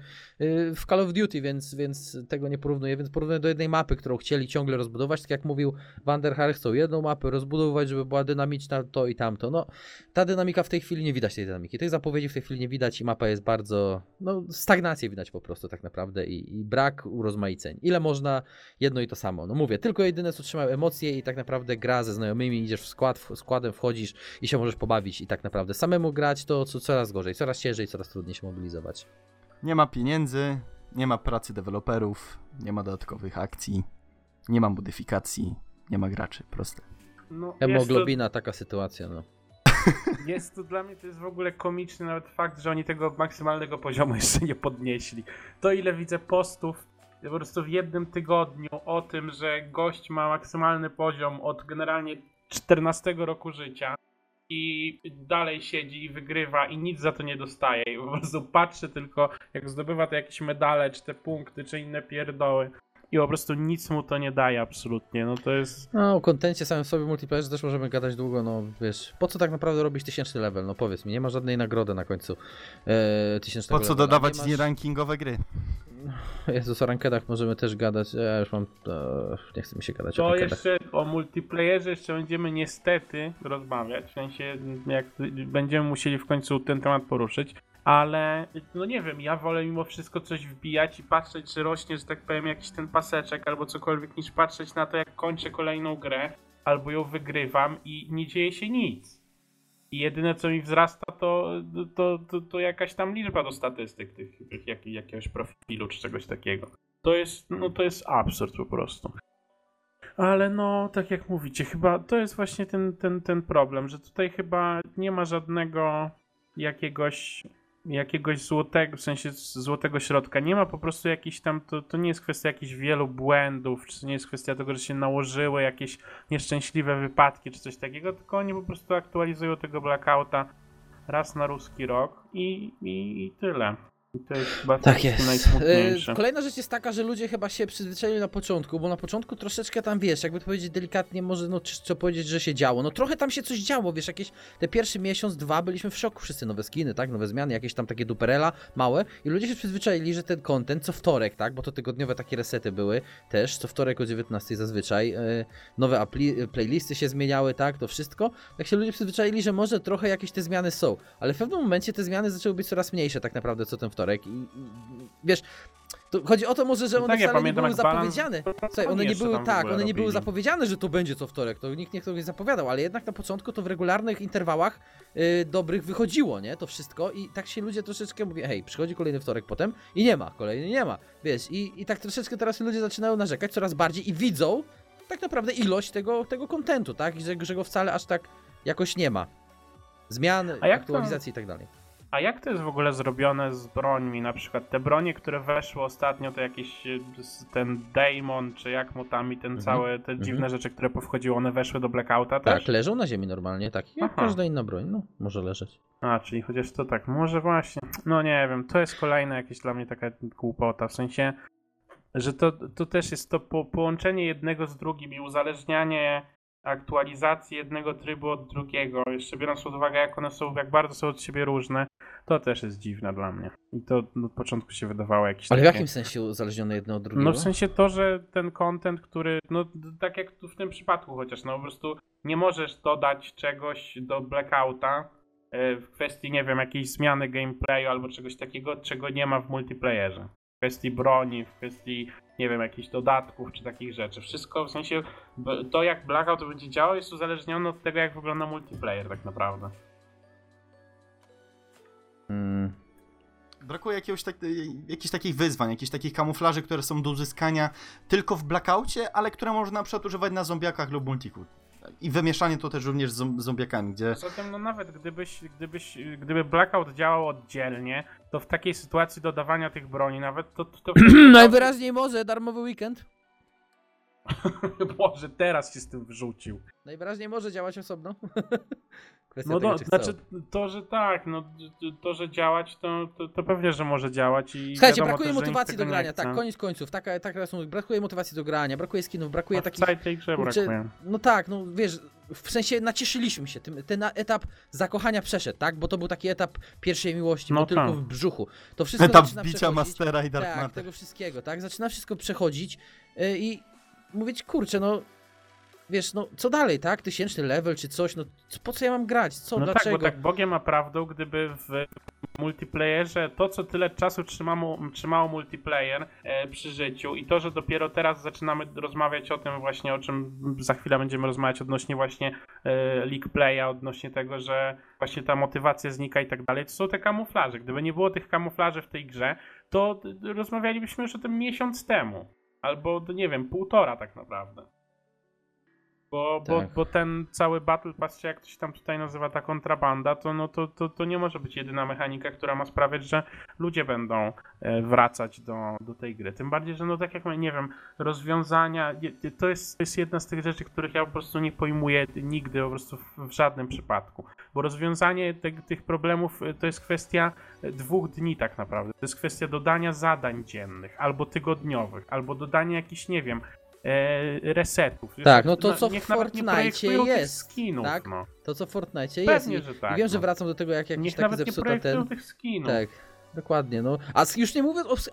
w Call of Duty, więc, więc tego nie porównuję, więc porównuję do jednej mapy, którą chcieli ciągle rozbudować, tak jak mówił Van der Haar, chcą jedną mapę rozbudowywać, żeby była dynamiczna to i tamto. No, ta dynamika w tej chwili nie widać tej dynamiki. Tych zapowiedzi w tej chwili nie widać i mapa jest bardzo. No, stagnację widać po prostu tak naprawdę i, i brak urozmaiceń. Ile można jedno i to samo? No mówię, tylko jedyne co trzymają emocje i tak naprawdę gra ze znajomymi, idziesz w skład, w składem wchodzisz i się możesz pobawić i tak naprawdę samemu grać to co, coraz gorzej, coraz ciężej, coraz trudniej się mobilizować. Nie ma pieniędzy, nie ma pracy deweloperów, nie ma dodatkowych akcji, nie ma modyfikacji, nie ma graczy, proste. No, Hemoglobina, taka sytuacja, no. jest to dla mnie to jest w ogóle komiczny nawet fakt, że oni tego maksymalnego poziomu jeszcze nie podnieśli. To ile widzę postów po prostu w jednym tygodniu o tym, że gość ma maksymalny poziom od generalnie 14 roku życia i dalej siedzi i wygrywa i nic za to nie dostaje. I po prostu patrzy tylko, jak zdobywa te jakieś medale, czy te punkty, czy inne pierdoły. I po prostu nic mu to nie daje absolutnie. No to jest. No, o kontencie samym w sobie multiplayerze też możemy gadać długo, no wiesz, po co tak naprawdę robić tysięczny level, no powiedz mi, nie ma żadnej nagrody na końcu e, tysięcznego Po co levela. dodawać nie masz... nierankingowe gry? Jezus, o rankedach możemy też gadać, ja już mam, e, nie chcę mi się gadać o To rankedach. jeszcze o multiplayerze jeszcze będziemy niestety rozmawiać. W sensie, jak będziemy musieli w końcu ten temat poruszyć. Ale no nie wiem, ja wolę mimo wszystko coś wbijać i patrzeć, czy rośnie, że tak powiem, jakiś ten paseczek albo cokolwiek, niż patrzeć na to, jak kończę kolejną grę albo ją wygrywam i nie dzieje się nic. I jedyne co mi wzrasta to, to, to, to jakaś tam liczba do statystyk tych, tych jak, jakiegoś profilu czy czegoś takiego. To jest, no to jest absurd po prostu. Ale no, tak jak mówicie, chyba to jest właśnie ten, ten, ten problem, że tutaj chyba nie ma żadnego jakiegoś jakiegoś złotego, w sensie złotego środka. Nie ma po prostu jakiś tam, to, to nie jest kwestia jakichś wielu błędów, czy nie jest kwestia tego, że się nałożyły jakieś nieszczęśliwe wypadki, czy coś takiego, tylko oni po prostu aktualizują tego blackouta raz na ruski rok i, i, i tyle. I to jest chyba Tak jest. najsmutniejsze. E, Kolejna rzecz jest taka, że ludzie chyba się przyzwyczaili na początku, bo na początku troszeczkę tam wiesz, jakby to powiedzieć delikatnie, może no czy- co powiedzieć, że się działo. No trochę tam się coś działo, wiesz, jakieś te pierwszy miesiąc, dwa byliśmy w szoku wszyscy, nowe skiny, tak, nowe zmiany, jakieś tam takie duperela małe i ludzie się przyzwyczaili, że ten content co wtorek, tak, bo to tygodniowe takie resety były też, co wtorek o 19 zazwyczaj, e, nowe apli- playlisty się zmieniały, tak, to wszystko, tak się ludzie przyzwyczaili, że może trochę jakieś te zmiany są, ale w pewnym momencie te zmiany zaczęły być coraz mniejsze tak naprawdę co ten wtorek i, i i wiesz, to chodzi o to może, że No one tak, ja wcale nie były jak balans- zapowiedziane. Słuchaj, one nie były tak, one nie były robili. zapowiedziane, że to będzie co wtorek, to nikt nie ktoś zapowiadał, ale jednak na początku to w regularnych interwałach y, dobrych wychodziło, nie? To wszystko i tak się ludzie troszeczkę mówią, hej, przychodzi kolejny wtorek potem i nie ma, kolejny nie ma, wiesz, i, i tak troszeczkę teraz ludzie zaczynają narzekać coraz bardziej i widzą tak naprawdę ilość tego, tego kontentu, tak? I że, że go wcale aż tak jakoś nie ma. Zmian, to- aktualizacji i tak dalej. A jak to jest w ogóle zrobione z brońmi? Na przykład te bronie, które weszły ostatnio, to jakiś e, ten Daemon, czy jak mu tam i ten Mhm, całe, te dziwne rzeczy, które powchodziły, one weszły do Blackouta Tak, też? leżą na ziemi normalnie, tak, jak Aha. każda inna broń, no, może leżeć. A, czyli chociaż to tak, może właśnie. No nie wiem, to jest kolejna jakieś dla mnie taka głupota, w sensie, że to, to też jest to po, połączenie jednego z drugim i uzależnianie aktualizacji jednego trybu od drugiego, jeszcze biorąc pod uwagę, jak one są, jak bardzo są od siebie różne, to też jest dziwne dla mnie. I to od początku się wydawało jakieś Ale w takie... jakim sensie uzależnione jedno od drugiego? No w sensie to, że ten content, który, no tak jak tu w tym przypadku chociaż, no po prostu nie możesz dodać czegoś do Blackouta e, w kwestii, nie wiem, jakiejś zmiany gameplayu albo czegoś takiego, czego nie ma w multiplayerze. W kwestii broni, w kwestii nie wiem, jakichś dodatków czy takich rzeczy. Wszystko w sensie, to jak Blackout będzie działał jest uzależnione od tego, jak wygląda multiplayer tak naprawdę. Mm. Brakuje jakiegoś tak, jakichś takich wyzwań, jakichś takich kamuflaży, które są do uzyskania tylko w Blackoutie, ale które można na przykład używać na zombiakach lub multiku. I wymieszanie to też również z zom- zombiakami, gdzie... Poza tym, no nawet gdybyś, gdybyś, gdyby Blackout działał oddzielnie, to w takiej sytuacji dodawania tych broni nawet, to... to, to Najwyraźniej może, darmowy weekend. Boże, teraz się z tym wrzucił. Najwyraźniej może działać osobno. Kwestia No tego, to, czy znaczy, to, że tak, no to, że działać, to, to, to pewnie, że może działać i Słuchajcie, wiadomo brakuje też, motywacji do grania, tak, koniec końców, taka, taka teraz mówię, brakuje motywacji do grania, brakuje skinów, brakuje A takich... tej grze kurczę, brakuje. No tak, no wiesz, w sensie nacieszyliśmy się tym, ten etap zakochania przeszedł, tak, bo to był taki etap pierwszej miłości, No bo tylko tak. w brzuchu. To wszystko Etap zaczyna bicia. Mastera i Dark Tak, Matter. tego wszystkiego, tak? Zaczyna wszystko przechodzić yy, i mówić, kurczę, no wiesz, no co dalej, tak? Tysięczny level czy coś, no po co ja mam grać? Co, No dlaczego? tak, bo tak Bogiem ma prawdą, gdyby w multiplayerze to, co tyle czasu trzymało, trzymało multiplayer e, przy życiu i to, że dopiero teraz zaczynamy rozmawiać o tym właśnie, o czym za chwilę będziemy rozmawiać odnośnie właśnie e, League Playa, odnośnie tego, że właśnie ta motywacja znika i tak dalej, to są te kamuflaże. Gdyby nie było tych kamuflaży w tej grze, to rozmawialibyśmy już o tym miesiąc temu. Albo, nie wiem, półtora tak naprawdę. Bo, bo, Tak. bo ten cały Battle Pass, czy jak to się tam tutaj nazywa, ta kontrabanda, to, no, to, to, to nie może być jedyna mechanika, która ma sprawiać, że ludzie będą e, wracać do, do tej gry. Tym bardziej, że no tak jak mówię, nie wiem, rozwiązania, to jest, to jest jedna z tych rzeczy, których ja po prostu nie pojmuję nigdy, po prostu w, w żadnym przypadku. Bo rozwiązanie te, tych problemów e, to jest kwestia e, dwóch dni tak naprawdę. To jest kwestia dodania zadań dziennych, albo tygodniowych, albo dodania jakichś, nie wiem, resetów. Tak, no to co w nie tych jest, skinów, tak? no. To co w Fortnite jest. Pewnie, że tak. I wiem, że no. wracam do tego, jak jakiś Niech taki nawet nie zepsuta projektują ten... tych skinów. Tak, dokładnie, no. A już nie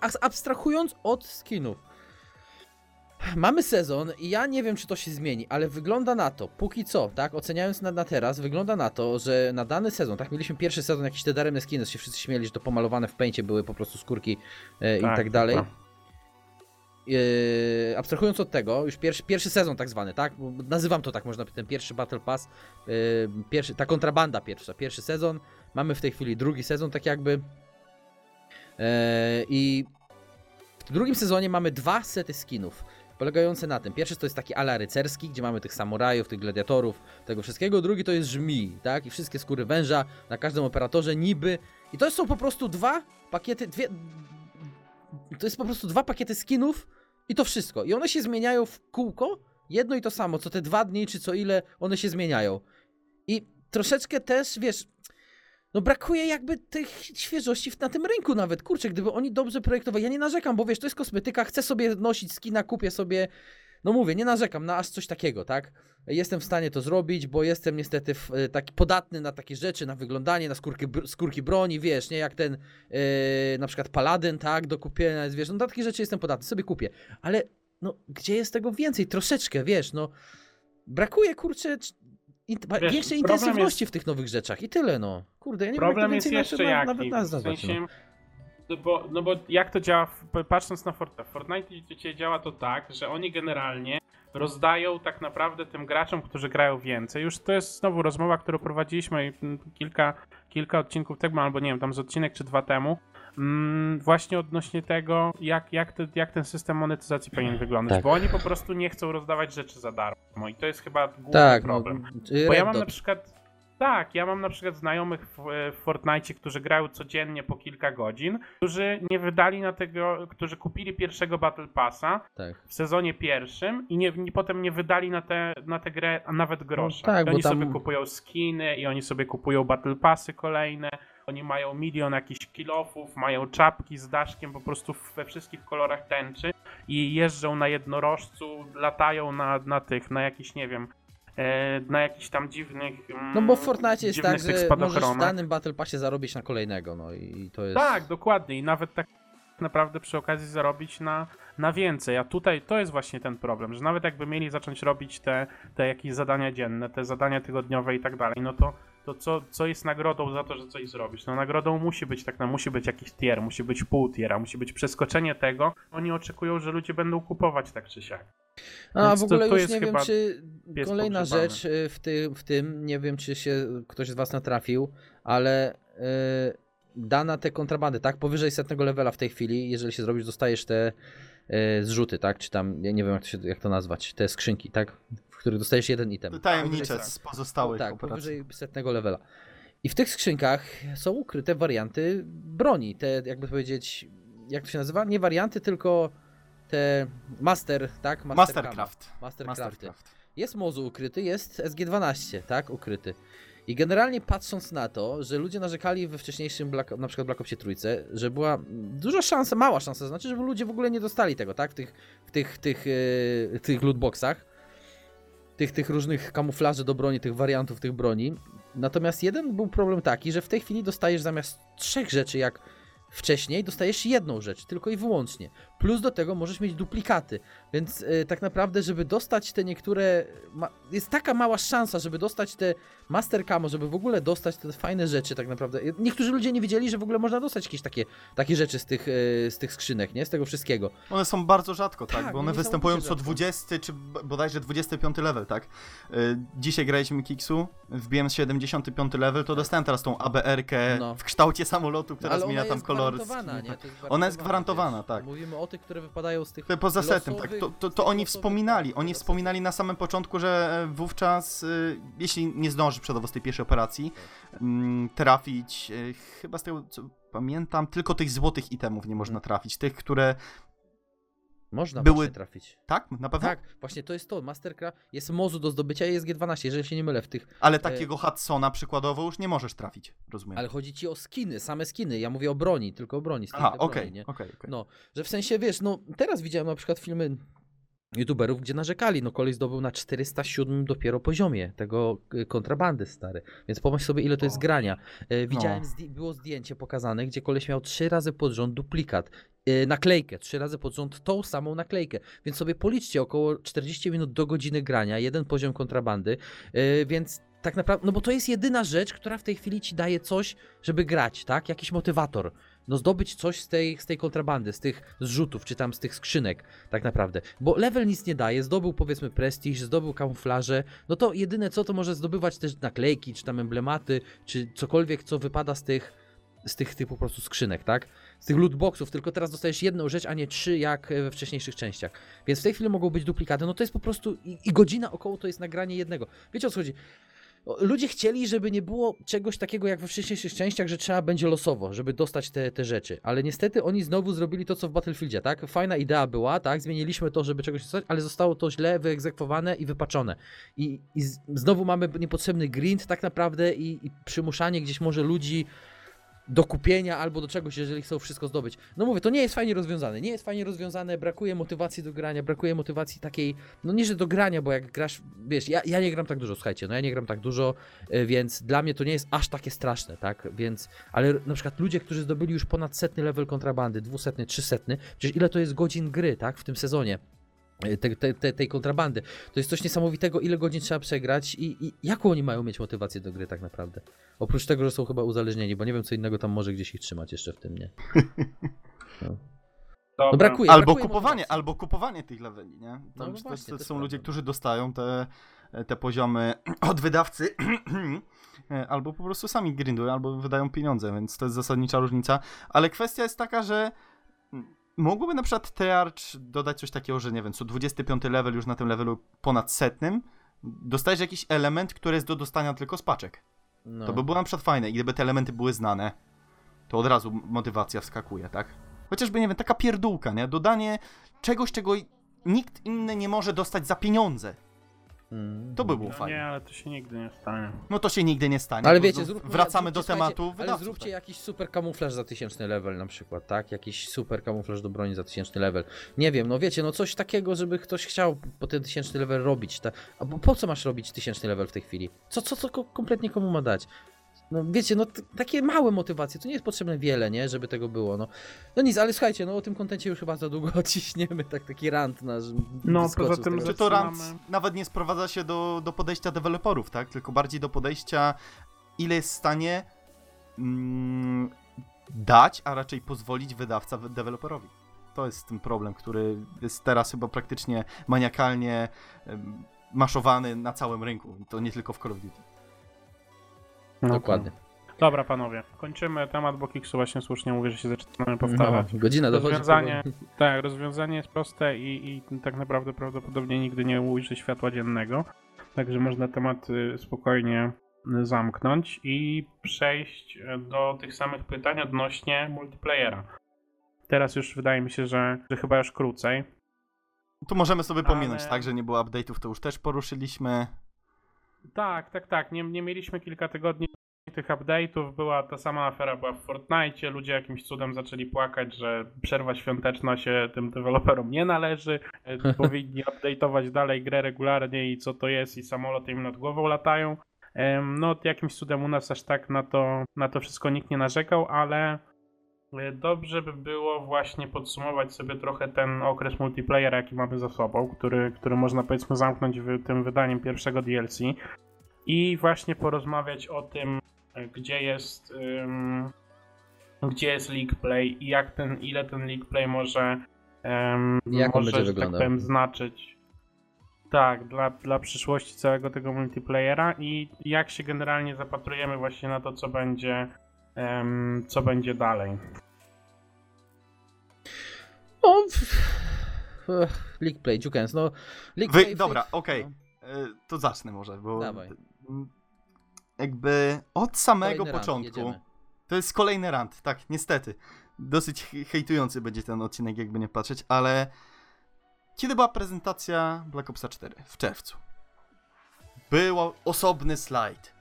a- abstrahując od skinów. Mamy sezon i ja nie wiem, czy to się zmieni, ale wygląda na to, póki co, tak, oceniając na, na teraz, wygląda na to, że na dany sezon, tak, mieliśmy pierwszy sezon, jakieś te daremne skiny, się wszyscy śmieli, że to pomalowane w pęcie były po prostu skórki e, i tak dalej. tak. Yy, abstrahując od tego, już pierwszy, pierwszy sezon tak zwany, tak? Nazywam to tak, można ten pierwszy Battle Pass, yy, pierwszy, ta kontrabanda pierwsza, pierwszy sezon, mamy w tej chwili drugi sezon tak jakby. Yy, i w drugim sezonie mamy dwa sety skinów, polegające na tym, pierwszy to jest taki ala rycerski, gdzie mamy tych samurajów, tych gladiatorów, tego wszystkiego, drugi to jest żmij, tak? I wszystkie skóry węża na każdym operatorze niby. I to są po prostu dwa pakiety, dwie, to jest po prostu dwa pakiety skinów i to wszystko. I one się zmieniają w kółko, jedno i to samo, co te dwa dni, czy co ile, one się zmieniają. I troszeczkę też, wiesz, no brakuje jakby tych świeżości na tym rynku nawet. Kurczę, gdyby oni dobrze projektowali, ja nie narzekam, bo wiesz, to jest kosmetyka, chcę sobie nosić skina, kupię sobie, no mówię, nie narzekam na aż coś takiego, tak? Jestem w stanie to zrobić, bo jestem niestety w, e, taki podatny na takie rzeczy, na wyglądanie, na skórki, skórki broni, wiesz, nie jak ten yy, na przykład paladyn, tak, do kupienia, wiesz, no na takie rzeczy jestem podatny, sobie kupię, ale no gdzie jest tego więcej? Troszeczkę, wiesz, no brakuje, kurczę, int- Wiesz, większej intensywności jest- w tych nowych rzeczach i tyle, no. Kurde, ja nie Problem wiem, jak to więcej jeszcze nawet, jaki, nawet w nazwać, sensie, no. no bo, no bo jak to działa, patrząc na Fortnite, Fortnite działa to tak, że oni generalnie rozdają tak naprawdę tym graczom, którzy grają więcej. Już to jest znowu rozmowa, którą prowadziliśmy kilka, kilka odcinków temu, albo nie wiem, tam z odcinek czy dwa temu, mm, właśnie odnośnie tego, jak, jak, te, jak ten system monetyzacji powinien wyglądać, Tak. bo oni po prostu nie chcą rozdawać rzeczy za darmo i to jest chyba główny Tak, problem. no, Bo ja mam na przykład. Tak, ja mam na przykład znajomych w, w Fortnite, którzy grają codziennie po kilka godzin, którzy nie wydali na tego, którzy kupili pierwszego Battle Passa tak. w sezonie pierwszym i nie, nie, potem nie wydali na tę na tę grę nawet grosza. No tak, I oni tam- sobie kupują skiny i oni sobie kupują Battle Passy kolejne. Oni mają milion jakichś kilofów, mają czapki z daszkiem po prostu we wszystkich kolorach tęczy i jeżdżą na jednorożcu, latają na, na tych, na jakichś, nie wiem, e, na jakichś tam dziwnych. mm, No bo w Fortnite jest tak, że możesz w danym Battle Passie zarobić na kolejnego, no i to jest... Tak, dokładnie. I nawet tak naprawdę przy okazji zarobić na, na więcej. A tutaj to jest właśnie ten problem, że nawet jakby mieli zacząć robić te, te jakieś zadania dzienne, te zadania tygodniowe i tak dalej, no to to co, co jest nagrodą za to, że coś zrobisz? No nagrodą musi być tak, no, musi być jakiś tier, musi być pół tiera, musi być przeskoczenie tego. Oni oczekują, że ludzie będą kupować tak czy siak. A Więc w to- ogóle to już jest nie wiem, czy kolejna rzecz y, w, ty, w tym, nie wiem, czy się ktoś z was natrafił, ale y, dana te kontrabandy, tak? Powyżej setnego levela w tej chwili, jeżeli się zrobisz, dostajesz te zrzuty, tak? Czy tam, ja nie wiem jak to, się, jak to nazwać, te skrzynki, tak? W których dostajesz jeden item. Tajemnicze z pozostałych tak, operacji. powyżej setnego levela. I w tych skrzynkach są ukryte warianty broni, te jakby powiedzieć, jak to się nazywa? Nie warianty, tylko te master, tak? Master camo. Mastercraft. Mastercrafty. Mastercraft. Jest Mozu ukryty, jest SG-12, tak, ukryty. I generalnie patrząc na to, że ludzie narzekali we wcześniejszym, Black, na przykład Black Opsie trójce, że była duża szansa, mała szansa, znaczy, żeby ludzie w ogóle nie dostali tego, tak, w tych, w tych, tych, yy, tych lootboxach, tych, tych różnych kamuflaży do broni, tych wariantów tych broni. Natomiast jeden był problem taki, że w tej chwili dostajesz zamiast trzech rzeczy, jak wcześniej, dostajesz jedną rzecz, tylko i wyłącznie. Plus do tego możesz mieć duplikaty. Więc y, tak naprawdę, żeby dostać te niektóre. Jest taka mała szansa, żeby dostać te Master Camo, żeby w ogóle dostać te fajne rzeczy, tak naprawdę. Y, Niektórzy ludzie nie wiedzieli, że w ogóle można dostać jakieś takie, takie rzeczy z tych, y, z tych skrzynek, nie? Z tego wszystkiego. One są bardzo rzadko, tak? Tak, bo one występują co rzadko. 20 czy bodajże 25 level, tak? Y, Dzisiaj graliśmy Kiksu, wbiłem 75 level, to dostałem teraz tą ABR-kę No. w kształcie samolotu, która Ale zmienia ona tam jest gwarantowana, nie? To Ona jest gwarantowana, wiesz. tak. Mówimy o tych, które wypadają z tych. Poza setem, tak. To, to, to oni wspominali. tak, Oni wspominali na samym początku, że e, wówczas, y, jeśli nie zdąży przodowo z tej pierwszej operacji, mm, trafić, y, chyba z tego co pamiętam, tylko tych złotych itemów nie można trafić. Tych, które. Można były- trafić. Tak? Na pewno? Tak, właśnie to jest to. Mastercraft jest mozu do zdobycia i jest G12, jeżeli się nie mylę w tych. Ale takiego Hudsona przykładowo już nie możesz trafić, rozumiem. Ale chodzi ci o skiny, same skiny. Ja mówię o broni, tylko o broni. Aha, okej, okej, okej. No, że w sensie wiesz, no teraz widziałem na przykład filmy youtuberów, gdzie narzekali, no kolej zdobył na 407 dopiero poziomie tego y, kontrabandy stary, więc pomyśl sobie ile to jest grania. E, widziałem, No. zdj- było zdjęcie pokazane, gdzie koleś miał trzy razy pod rząd duplikat, e, naklejkę, trzy razy pod rząd tą samą naklejkę, więc sobie policzcie około 40 minut do godziny grania, jeden poziom kontrabandy, e, więc tak naprawdę, no bo to jest jedyna rzecz, która w tej chwili ci daje coś, żeby grać, tak? Jakiś motywator no zdobyć coś z tej, z tej kontrabandy, z tych zrzutów, czy tam z tych skrzynek, tak naprawdę. Bo level nic nie daje, zdobył powiedzmy prestiż, zdobył kamuflaże, no to jedyne co, to może zdobywać też naklejki, czy tam emblematy, czy cokolwiek, co wypada z tych, z tych, tych po prostu skrzynek, tak? Z tych lootboxów, tylko teraz dostajesz jedną rzecz, a nie trzy jak we wcześniejszych częściach. Więc w tej chwili mogą być duplikaty, no to jest po prostu, i, i godzina około to jest nagranie jednego. Wiecie o co chodzi? Ludzie chcieli, żeby nie było czegoś takiego jak we wcześniejszych częściach, że trzeba będzie losowo, żeby dostać te, te rzeczy. Ale niestety oni znowu zrobili to, co w Battlefieldzie, tak? Fajna idea była, tak? Zmieniliśmy to, żeby czegoś dostać, ale zostało to źle wyegzekwowane i wypaczone. I, i znowu mamy niepotrzebny grind tak naprawdę i, i przymuszanie gdzieś może ludzi do kupienia albo do czegoś, jeżeli chcą wszystko zdobyć. No mówię, to nie jest fajnie rozwiązane. Nie jest fajnie rozwiązane, brakuje motywacji do grania, brakuje motywacji takiej, no nie, że do grania, bo jak grasz, wiesz, ja, ja nie gram tak dużo, słuchajcie, no ja nie gram tak dużo, y, więc dla mnie to nie jest aż takie straszne, tak, więc, ale na przykład ludzie, którzy zdobyli już ponad setny level kontrabandy, dwusetny, trzysetny, przecież ile to jest godzin gry, tak, w tym sezonie, te, te, te, tej kontrabandy. To jest coś niesamowitego, ile godzin trzeba przegrać i, i jaką oni mają mieć motywację do gry tak naprawdę. Oprócz tego, że są chyba uzależnieni, bo nie wiem co innego tam może gdzieś ich trzymać jeszcze w tym, nie? No, no brakuje. Albo brakuje kupowanie, motywacji. albo kupowanie tych leveli, nie? No, Tam no to, właśnie, to, to są ludzie, którzy dostają te, te poziomy od wydawcy, e, albo po prostu sami grindują, albo wydają pieniądze, więc to jest zasadnicza różnica. Ale kwestia jest taka, że mogłoby na przykład Tearch dodać coś takiego, że nie wiem, co 25 level już na tym levelu ponad setnym, dostajesz jakiś element, który jest do dostania tylko z paczek. No. To by było na przykład fajne i gdyby te elementy były znane, to od razu motywacja wskakuje, tak? Chociażby, nie wiem, taka pierdółka, nie? Dodanie czegoś, czego nikt inny nie może dostać za pieniądze. To by było No fajne. nie, ale to się nigdy nie stanie. No to się nigdy nie stanie. Ale bo wiecie, znów zróbmy, wracamy zróbcie, do słuchajcie, tematu Ale wydawców. zróbcie tak. jakiś super kamuflaż za tysięczny level na przykład, tak? Jakiś super kamuflaż do broni za tysięczny level. Nie wiem, no wiecie, no coś takiego, żeby ktoś chciał po ten tysięczny level robić. Ta... A po, po co masz robić tysięczny level w tej chwili? Co, co, co ko- kompletnie komu ma dać? No wiecie, no t- takie małe motywacje, to nie jest potrzebne wiele, nie, żeby tego było, no. No nic, ale słuchajcie, no o tym kontencie już chyba za długo odciśniemy, tak taki rant nasz. No, poza tym, tego. Czy to rant nawet nie sprowadza się do, do podejścia deweloperów, tak? Tylko bardziej do podejścia ile jest w stanie mm, dać, a raczej pozwolić wydawca wy- deweloperowi. To jest ten problem, który jest teraz chyba praktycznie maniakalnie maszowany na całym rynku. To nie tylko w Call of Duty. No Dokładnie. tak. Dobra, panowie, kończymy temat, bo Kiksu właśnie słusznie mówi, że się zaczynamy powtarzać. No, godzina dochodzi. Rozwiązanie, tak, rozwiązanie jest proste i, i tak naprawdę prawdopodobnie nigdy nie ujrzy światła dziennego. Także można temat y, spokojnie y, zamknąć i przejść y, do tych samych pytań odnośnie multiplayera. Teraz już wydaje mi się, że, że chyba już krócej. Tu możemy sobie Ale- pominąć, tak, że nie było update'ów, to już też poruszyliśmy. Tak, tak, tak. Nie, nie mieliśmy kilka tygodni tych update'ów. Była ta sama afera była w Fortnite. Ludzie jakimś cudem zaczęli płakać, że przerwa świąteczna się tym deweloperom nie należy. E, Powinni update'ować dalej grę regularnie i co to jest i samoloty im nad głową latają. No, jakimś cudem u nas aż tak na to, na to wszystko nikt nie narzekał, ale dobrze by było właśnie podsumować sobie trochę ten okres multiplayera, jaki mamy za sobą, który, który można powiedzmy zamknąć w tym wydaniem pierwszego DLC i właśnie porozmawiać o tym, e, gdzie jest ym, gdzie jest League Play i jak ten, ile ten League Play może ym, Jak może, tak wyglądał. powiem, znaczyć tak, dla, dla przyszłości całego tego multiplayera i jak się generalnie zapatrujemy właśnie na to, co będzie co będzie dalej. No, Ech, League Play, Jukens, no. League Wy, Play, dobra, okej. no. E, To zacznę może, bo Dawaj. jakby od samego Kolejny rant, początku jedziemy. to jest kolejny rant, tak, niestety. Dosyć he- hejtujący będzie ten odcinek, jakby nie patrzeć, ale kiedy była prezentacja Black Opsa 4 w czerwcu? Był osobny slajd.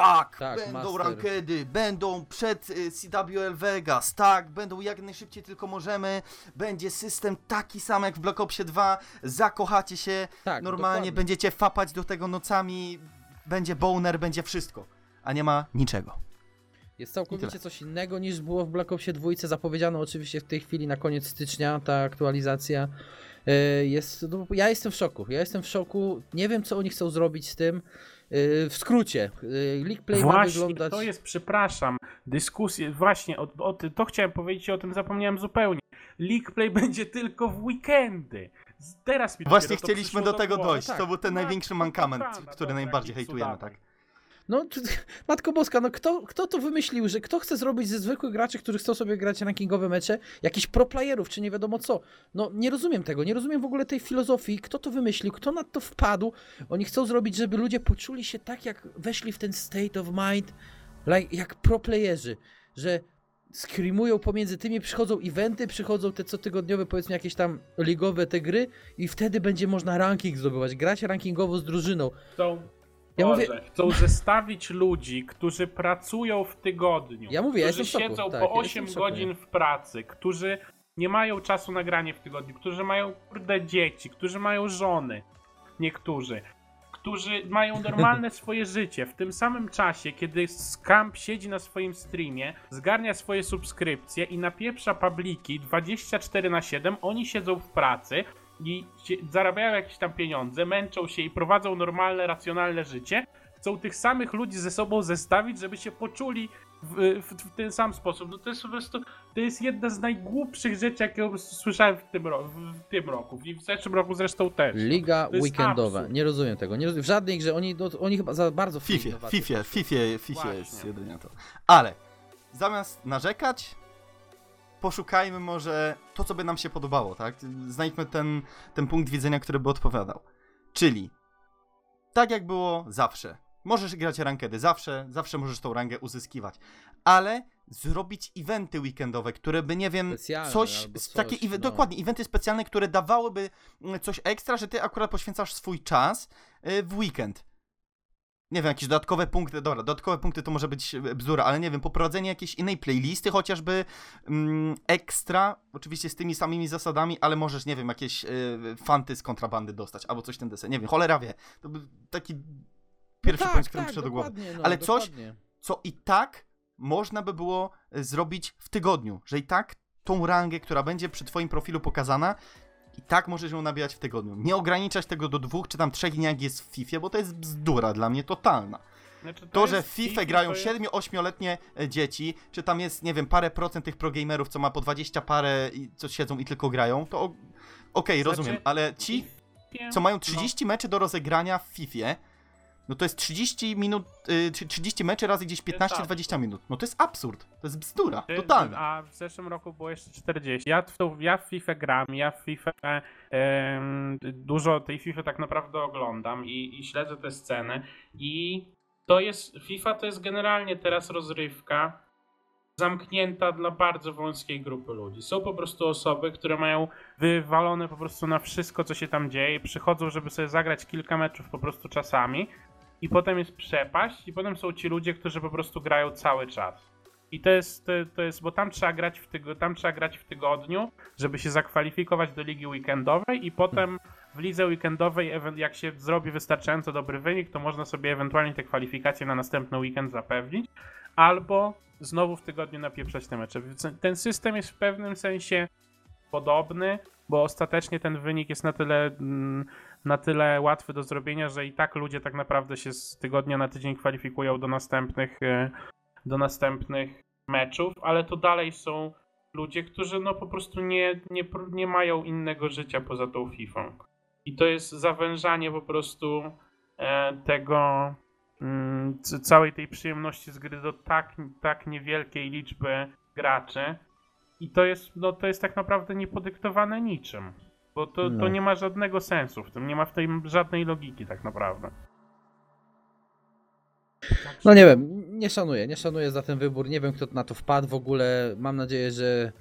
Tak, Tak, będą master. rankedy, będą przed y, CWL Vegas, tak, będą jak najszybciej tylko możemy, będzie system taki sam jak w Black Opsie 2, zakochacie się, Tak, Normalnie dokładnie. będziecie fapać do tego nocami, będzie boner, będzie wszystko. A nie ma niczego. Jest I całkowicie tyle. coś innego niż było w Black Opsie 2. Zapowiedziano oczywiście w tej chwili na koniec stycznia ta aktualizacja. E, Jest, no, ja jestem w szoku. Ja jestem w szoku. Nie wiem, co oni chcą zrobić z tym. E, W skrócie, e, League Play ma Właśnie, wyglądać. to jest, przepraszam, dyskusje, właśnie, o, o, to chciałem powiedzieć i o tym zapomniałem zupełnie. League Play będzie tylko w weekendy. Teraz mi Właśnie chcieliśmy przyszło do tego dojść. tak. To był ten No, największy mankament, który dobra, najbardziej hejtujemy, tak? No, Matko Boska, no kto, kto to wymyślił, że kto chce zrobić ze zwykłych graczy, którzy chcą sobie grać rankingowe mecze, jakichś pro playerów, czy nie wiadomo co. No, nie rozumiem tego, nie rozumiem w ogóle tej filozofii, kto to wymyślił, kto na to wpadł. Oni chcą zrobić, żeby ludzie poczuli się tak, jak weszli w ten state of mind, like, jak pro playerzy, że screamują pomiędzy tymi, przychodzą eventy, przychodzą te cotygodniowe, powiedzmy, jakieś tam ligowe te gry i wtedy będzie można ranking zdobywać, grać rankingowo z drużyną. Chcą, Ja Boże, mówię- chcą zestawić ludzi, którzy pracują w tygodniu. Ja mówię, ja którzy jestem w szoku, siedzą tak, po ja 8 jestem w szoku, godzin w pracy, którzy nie mają czasu na granie w tygodniu, którzy mają kurde dzieci, którzy mają żony, niektórzy, którzy mają normalne swoje życie. W tym samym czasie, kiedy Scamp siedzi na swoim streamie, zgarnia swoje subskrypcje i napieprza publiki 24 na 7, oni siedzą w pracy i zarabiają jakieś tam pieniądze, męczą się i prowadzą normalne, racjonalne życie. Chcą tych samych ludzi ze sobą zestawić, żeby się poczuli w, w, w ten sam sposób. No to jest po prostu, to jest jedna z najgłupszych rzeczy, jakie słyszałem w tym, ro, w, tym roku. I w zeszłym roku zresztą też. Liga weekendowa. absurd. Nie rozumiem tego. Nie rozumiem. W żadnej grze oni, no, oni chyba za bardzo poszli. Fifie, Fifie Właśnie. jest jedynie to. Ale zamiast narzekać, poszukajmy może to, co by nam się podobało, tak? Znajdźmy ten, ten punkt widzenia, który by odpowiadał. Czyli tak jak było zawsze. Możesz grać rankedy zawsze, zawsze możesz tą rangę uzyskiwać, ale zrobić eventy weekendowe, które by, nie wiem, Specjalne coś, coś, takie, no. dokładnie, eventy specjalne, które dawałyby mm, coś ekstra, że ty akurat poświęcasz swój czas y, w weekend. Nie wiem, jakieś dodatkowe punkty, dobra, dodatkowe punkty to może być e, bzdura, ale nie wiem, poprowadzenie jakiejś innej playlisty chociażby mm, ekstra, oczywiście z tymi samymi zasadami, ale możesz, nie wiem, jakieś y, fanty z kontrabandy dostać, albo coś ten deseń, nie wiem, cholera wie. To był taki pierwszy no tak, punkt, który tak, mi przyszedł do głowy. No, Ale coś- dokładnie. Co i tak można by było e, zrobić w tygodniu, że i tak tą rangę, która będzie przy twoim profilu pokazana, i tak możesz ją nabijać w tygodniu. Nie ograniczać tego do dwóch czy tam trzech dni, jak jest w FIFA, bo to jest bzdura dla mnie totalna. Znaczy, To, że jest w FIFA FIFA grają to jest- 7-8-letnie e, dzieci, czy tam jest, nie wiem, parę procent tych progamerów, co ma po 20 parę i co siedzą i tylko grają, to okej, Znaczy, rozumiem, ale ci, co mają no. 30 meczy do rozegrania w FIFA, no to jest 30 minut, y, czy 30 meczy razy gdzieś 15-20 minut. No to jest absurd, to jest bzdura, Ty- totalnie. A w zeszłym roku było jeszcze 40. Ja w, tą, ja w FIFA gram, ja w FIFA em, dużo tej FIFA tak naprawdę oglądam i, i śledzę te sceny i to jest, FIFA to jest generalnie teraz rozrywka zamknięta dla bardzo wąskiej grupy ludzi. Są po prostu osoby, które mają wywalone po prostu na wszystko, co się tam dzieje, przychodzą, żeby sobie zagrać kilka meczów po prostu czasami i potem jest przepaść i potem są ci ludzie, którzy po prostu grają cały czas. I to jest, to, to jest, bo tam trzeba, grać w tygo, tam trzeba grać w tygodniu, żeby się zakwalifikować do ligi weekendowej i potem w lidze weekendowej, jak się zrobi wystarczająco dobry wynik, to można sobie ewentualnie te kwalifikacje na następny weekend zapewnić, albo znowu w tygodniu napieprzać te mecze. Ten system jest w pewnym sensie podobny, bo ostatecznie ten wynik jest na tyle, mm, na tyle łatwy do zrobienia, że i tak ludzie tak naprawdę się z tygodnia na tydzień kwalifikują do następnych, e, do następnych meczów, ale to dalej są ludzie, którzy no po prostu nie, nie, nie mają innego życia poza tą FIFA. I to jest zawężanie po prostu e, tego mm, całej tej przyjemności z gry do tak, tak niewielkiej liczby graczy. I to jest, no, to jest tak naprawdę niepodyktowane niczym. Bo to, to No. nie ma żadnego sensu w tym, nie ma w tym żadnej logiki tak naprawdę. No nie wiem, nie szanuję, nie szanuję za ten wybór, nie wiem kto na to wpadł w ogóle, mam nadzieję, że...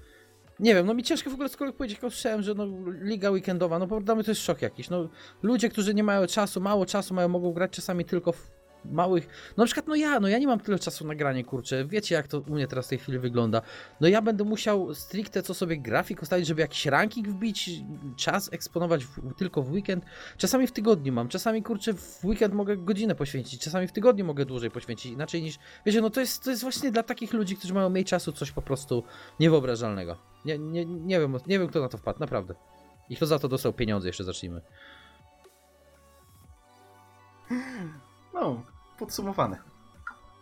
Nie wiem, no mi ciężko w ogóle cokolwiek powiedzieć, jak usłyszałem, że no liga weekendowa, no dla mnie to jest szok jakiś, no ludzie, którzy nie mają czasu, mało czasu mają, mogą grać czasami tylko w małych, no na przykład no ja, no ja nie mam tyle czasu na granie, kurczę, wiecie jak to u mnie teraz w tej chwili wygląda, no ja będę musiał stricte co sobie grafik ustalić, żeby jakiś ranking wbić, czas eksponować w, tylko w weekend, czasami w tygodniu mam, czasami kurczę w weekend mogę godzinę poświęcić, czasami w tygodniu mogę dłużej poświęcić, inaczej niż, wiecie, no to jest, to jest właśnie dla takich ludzi, którzy mają mniej czasu coś po prostu niewyobrażalnego. Nie, nie, nie wiem, nie wiem kto na to wpadł, naprawdę. I kto za to dostał pieniądze, jeszcze zacznijmy. No, podsumowane.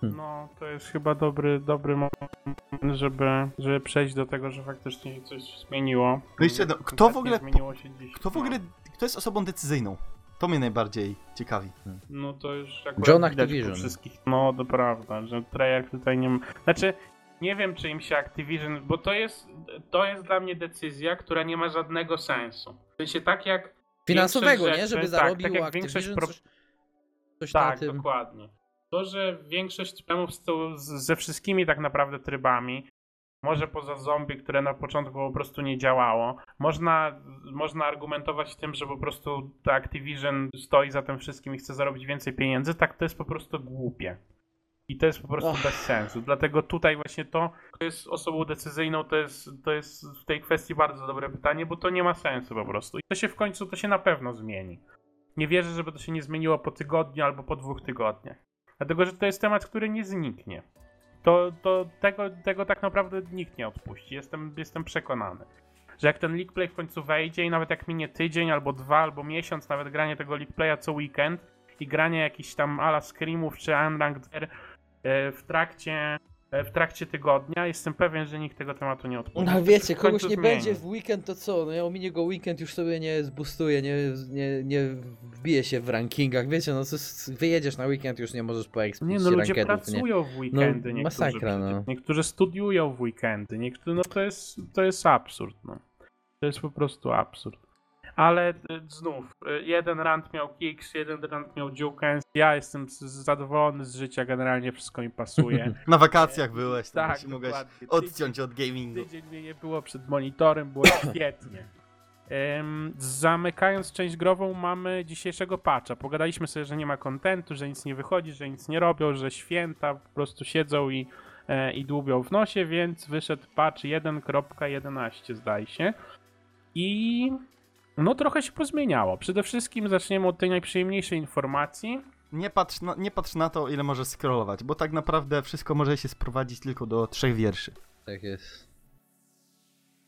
No, to jest chyba dobry, dobry moment, żeby, żeby przejść do tego, że faktycznie się coś zmieniło. No jeszcze jedno, kto w ogóle- zmieniło się dziś. Kto w ogóle, kto jest osobą decyzyjną? To mnie najbardziej ciekawi. No to już akurat John Activision. wszystkich. No to prawda, że Treyarch tutaj nie ma... Znaczy, nie wiem czy im się Activision, bo to jest, to jest dla mnie decyzja, która nie ma żadnego sensu. W sensie tak jak... Finansowego, nie? Żeby tak, zarobił tak jak większość Activision pro- coś, coś Tak, na tym. dokładnie. To, że większość tą- z, ze wszystkimi tak naprawdę trybami, może poza zombie, które na początku po prostu nie działało, można, można argumentować tym, że po prostu Activision stoi za tym wszystkim i chce zarobić więcej pieniędzy, tak to jest po prostu głupie. I to jest po prostu bez sensu. Dlatego tutaj właśnie to, kto jest osobą decyzyjną, to jest, to jest w tej kwestii bardzo dobre pytanie, bo to nie ma sensu po prostu. I to się w końcu, to się na pewno zmieni. Nie wierzę, żeby to się nie zmieniło po tygodniu albo po dwóch tygodniach. Dlatego, że to jest temat, który nie zniknie. To, to tego, tego tak naprawdę nikt nie odpuści. Jestem, jestem przekonany. Że jak ten League Play w końcu wejdzie i nawet jak minie tydzień albo dwa albo miesiąc, nawet granie tego League Playa co weekend i granie jakichś tam ala screamów czy unranked gier, e, w trakcie, w trakcie tygodnia, jestem pewien, że nikt tego tematu nie odpuści. No wiecie, kogoś nie zmieni. będzie w weekend, to co? No ja ominie go weekend, już sobie nie zbustuje, nie, nie, nie wbije się w rankingach. Wiecie, no to wyjedziesz na weekend, już nie możesz Nie poeksplodować no, ludzie ranketów, nie? pracują w weekendy, No, niektórzy, masakra, no. niektórzy studiują w weekendy, niektórzy, no to jest, to jest absurd, no. To jest po prostu absurd. Ale y, znów, y, jeden rant miał Kicks, jeden rant miał Jukens, ja jestem zadowolony z życia, generalnie wszystko mi pasuje. Na wakacjach byłeś, tam tak, mogłeś dokładnie. odciąć od gamingu. Tydzień mnie nie było przed monitorem, było świetnie. Zamykając część grową mamy dzisiejszego patcha. Pogadaliśmy sobie, że nie ma kontentu, że nic nie wychodzi, że nic nie robią, że święta po prostu siedzą i, e, i dłubią w nosie, więc wyszedł patch 1.11 zdaje się. I no trochę się pozmieniało. Przede wszystkim zaczniemy od tej najprzyjemniejszej informacji. Nie patrz, na, nie patrz na to, ile możesz scrollować, bo tak naprawdę wszystko może się sprowadzić tylko do trzech wierszy. Tak jest.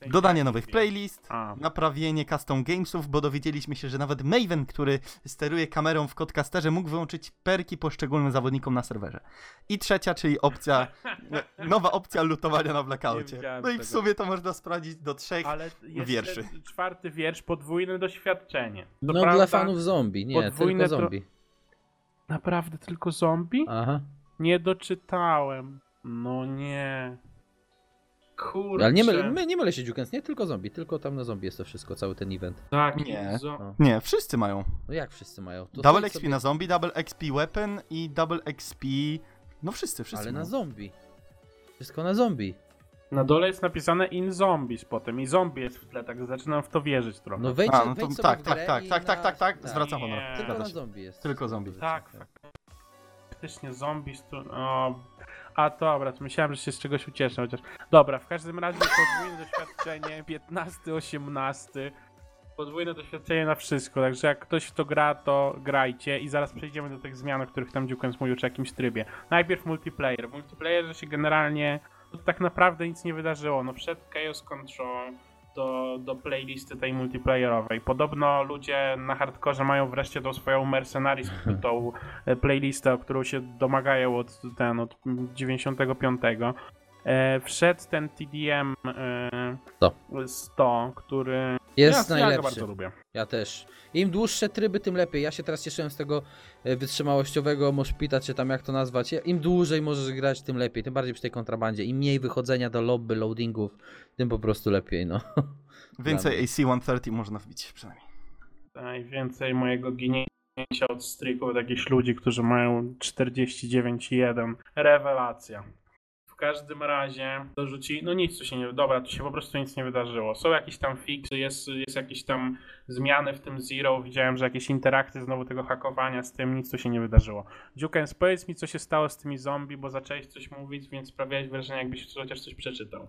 Dodanie nowych playlist, A, naprawienie custom gamesów, bo dowiedzieliśmy się, że nawet Maven, który steruje kamerą w Codcasterze, mógł wyłączyć perki poszczególnym zawodnikom na serwerze. I trzecia, czyli opcja, nowa opcja lutowania na blackoutie. No i w sumie to można sprawdzić do trzech. ale wierszy. czwarty wiersz, podwójne doświadczenie. To No dla prawda, fanów zombie, nie, podwójne tylko to- zombie. Naprawdę tylko zombie? Aha. Nie doczytałem. No nie. Kurczę. Ale nie mylę, my, nie mylę się Dziukens, nie tylko zombie, tylko tam na zombie jest to wszystko, cały ten event. Tak, Nie. Zo- No, Nie, wszyscy mają. no jak wszyscy mają? To double XP sobie- na zombie, double XP weapon i double XP... No wszyscy, wszyscy Ale na mają. zombie. Wszystko na zombie. Na dole jest napisane in zombies potem i zombie jest w tle, tak zaczynam w to wierzyć trochę. No wejdź, A, no to wejdź sobie tak, w tak, grę tak, i tak, tak, na- tak, tak, zwracam Nie. honor. Tylko na zombie jest. Tylko zombie. Tak, Faktycznie zombie stu... o... A dobra, to myślałem, że się z czegoś ucieszę, chociaż... Dobra, w każdym razie podwójne doświadczenie, 15-18. Podwójne doświadczenie na wszystko, także jak ktoś w to gra, to grajcie i zaraz przejdziemy do tych zmian, o których tam Dziukens mówił, czy jakimś trybie. Najpierw multiplayer. W multiplayerze się generalnie to tak naprawdę nic nie wydarzyło. No wszedł Chaos Control do, do playlisty tej multiplayerowej. Podobno ludzie na hardkorze mają wreszcie tą swoją Mercenaries, tą e, playlistę, o którą się domagają od, ten, od 95. E, wszedł ten TDM e, 100. 100, który Jest ja, ja go najlepszy. bardzo lubię. Ja też. Im dłuższe tryby, tym lepiej. Ja się teraz cieszyłem z tego e, wytrzymałościowego moshpita, czy tam jak to nazwać. Im dłużej możesz grać, tym lepiej. Tym bardziej przy tej kontrabandzie. Im mniej wychodzenia do lobby, loadingów, tym po prostu lepiej, no. Więcej AC-130 można wbić przynajmniej. Najwięcej mojego ginięcia od streaków od jakichś ludzi, którzy mają 49,1. Rewelacja. W każdym razie dorzuci, no nic tu się nie, dobra, tu się po prostu nic nie wydarzyło. Są jakieś tam fixy, jest, jest jakieś tam zmiany w tym Zero, widziałem, że jakieś interakty znowu tego hakowania z tym, nic tu się nie wydarzyło. Dziukens, powiedz mi co się stało z tymi zombie, bo zacząłeś coś mówić, więc sprawiałeś wrażenie jakbyś chociaż coś przeczytał.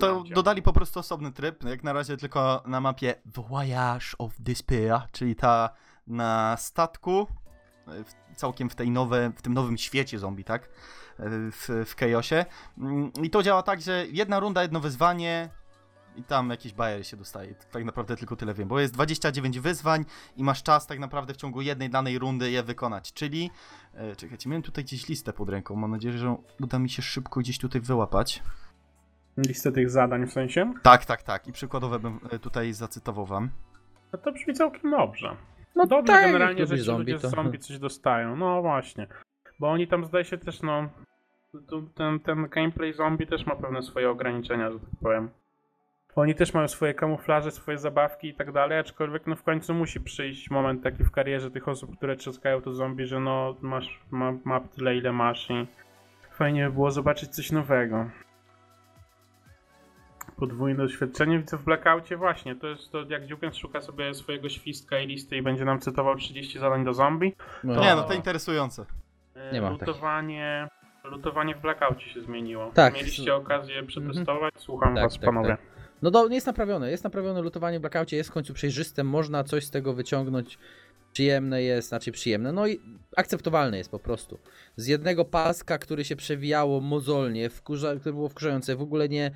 To dodali po prostu osobny tryb, jak na razie tylko na mapie Voyage of Despair, czyli ta na statku, w, całkiem w, tej nowe, w tym nowym świecie zombie, tak? W, w Chaosie. Mm, I to działa tak, że jedna runda, jedno wyzwanie i tam jakieś bajery się dostaje. Tak naprawdę tylko tyle wiem, bo jest 29 wyzwań i masz czas tak naprawdę w ciągu jednej danej rundy je wykonać, czyli... E, czekajcie, miałem tutaj gdzieś listę pod ręką, mam nadzieję, że uda mi się szybko gdzieś tutaj wyłapać. Listę tych zadań w sensie? Tak, tak, tak. I przykładowe bym e, tutaj zacytował wam. No to brzmi całkiem dobrze. No Dobrze tak, generalnie, że ci zombie, ludzie to- z zombie coś dostają. No właśnie. Bo oni tam zdaje się też, no... Ten, ten gameplay zombie też ma pewne swoje ograniczenia, że tak powiem. Oni też mają swoje kamuflaże, swoje zabawki i tak dalej, aczkolwiek no w końcu musi przyjść moment taki w karierze tych osób, które trzaskają to zombie, że no masz ma, map tyle ile masz i fajnie by było zobaczyć coś nowego. Podwójne doświadczenie widzę w Blackoutie właśnie, to jest to jak Dziuken szuka sobie swojego świstka i listy i będzie nam cytował 30 zadań do zombie. No. Nie, no to interesujące. E, Nie ma lutowanie, lutowanie w Blackoutie się zmieniło. Tak. Mieliście okazję przetestować? Słucham Tak, was tak, panowie. tak. No do, jest naprawione, jest naprawione lutowanie w blackoutie, jest w końcu przejrzyste, można coś z tego wyciągnąć. Przyjemne jest, znaczy przyjemne, no i akceptowalne jest po prostu. Z jednego paska, który się przewijało mozolnie, wkurza, które było wkurzające, w ogóle nie.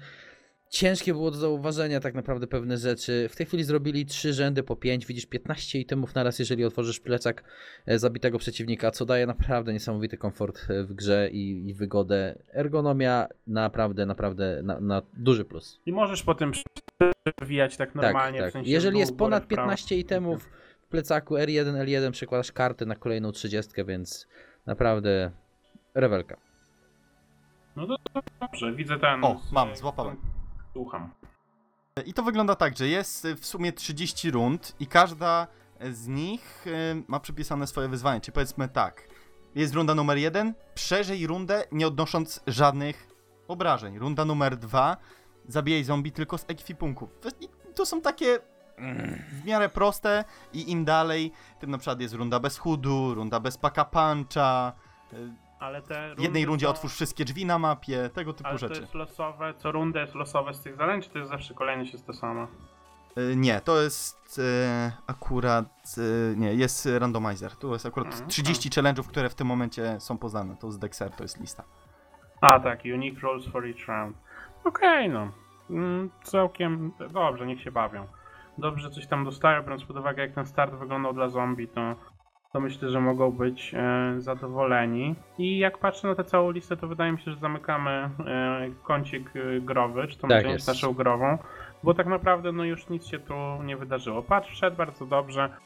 Ciężkie było do zauważenia tak naprawdę pewne rzeczy. W tej chwili zrobili trzy rzędy po 5, widzisz 15 itemów naraz, jeżeli otworzysz plecak e, zabitego przeciwnika, co daje naprawdę niesamowity komfort e, w grze i, i wygodę. Ergonomia naprawdę, naprawdę na, na duży plus. I możesz potem przewijać tak normalnie. tak, W tak. sensie Jeżeli w jest ponad w prawo. 15 itemów w plecaku R1, L1 przekładasz kartę na kolejną 30, więc naprawdę rewelka. No to dobrze, widzę ten. O, mam, złapałem. Słucham. I to wygląda tak, że jest y, w sumie 30 rund i każda z nich y, ma przypisane swoje wyzwanie. Czyli powiedzmy tak, jest runda numer 1, przeżyj rundę nie odnosząc żadnych obrażeń. Runda numer 2, zabijaj zombie tylko z ekwipunków. To są takie w miarę proste i im dalej, tym na przykład jest runda bez chudu, runda bez paka puncha, y, Ale te w jednej rundzie otwórz wszystkie drzwi na mapie, tego typu Ale to rzeczy. jest losowe, co rundę jest losowe z tych zadań, czy to jest zawsze kolejność jest to samo? Y, Nie, to jest e, akurat. e, nie, jest randomizer. Tu jest akurat Mhm. 30 challenge'ów, które w tym momencie są poznane. To z Dexer, to jest lista. A tak, unique rules for each round. Okej, no. mm, całkiem dobrze, niech się bawią. Dobrze coś tam dostają, biorąc pod uwagę jak ten start wyglądał dla zombie, to, to myślę, że mogą być e, zadowoleni. I jak patrzę na tę całą listę, to wydaje mi się, że zamykamy e, kącik e, growy, czy tą Tak część jest. naszą grową, bo tak naprawdę no już nic się tu nie wydarzyło. Patrz, wszedł bardzo dobrze.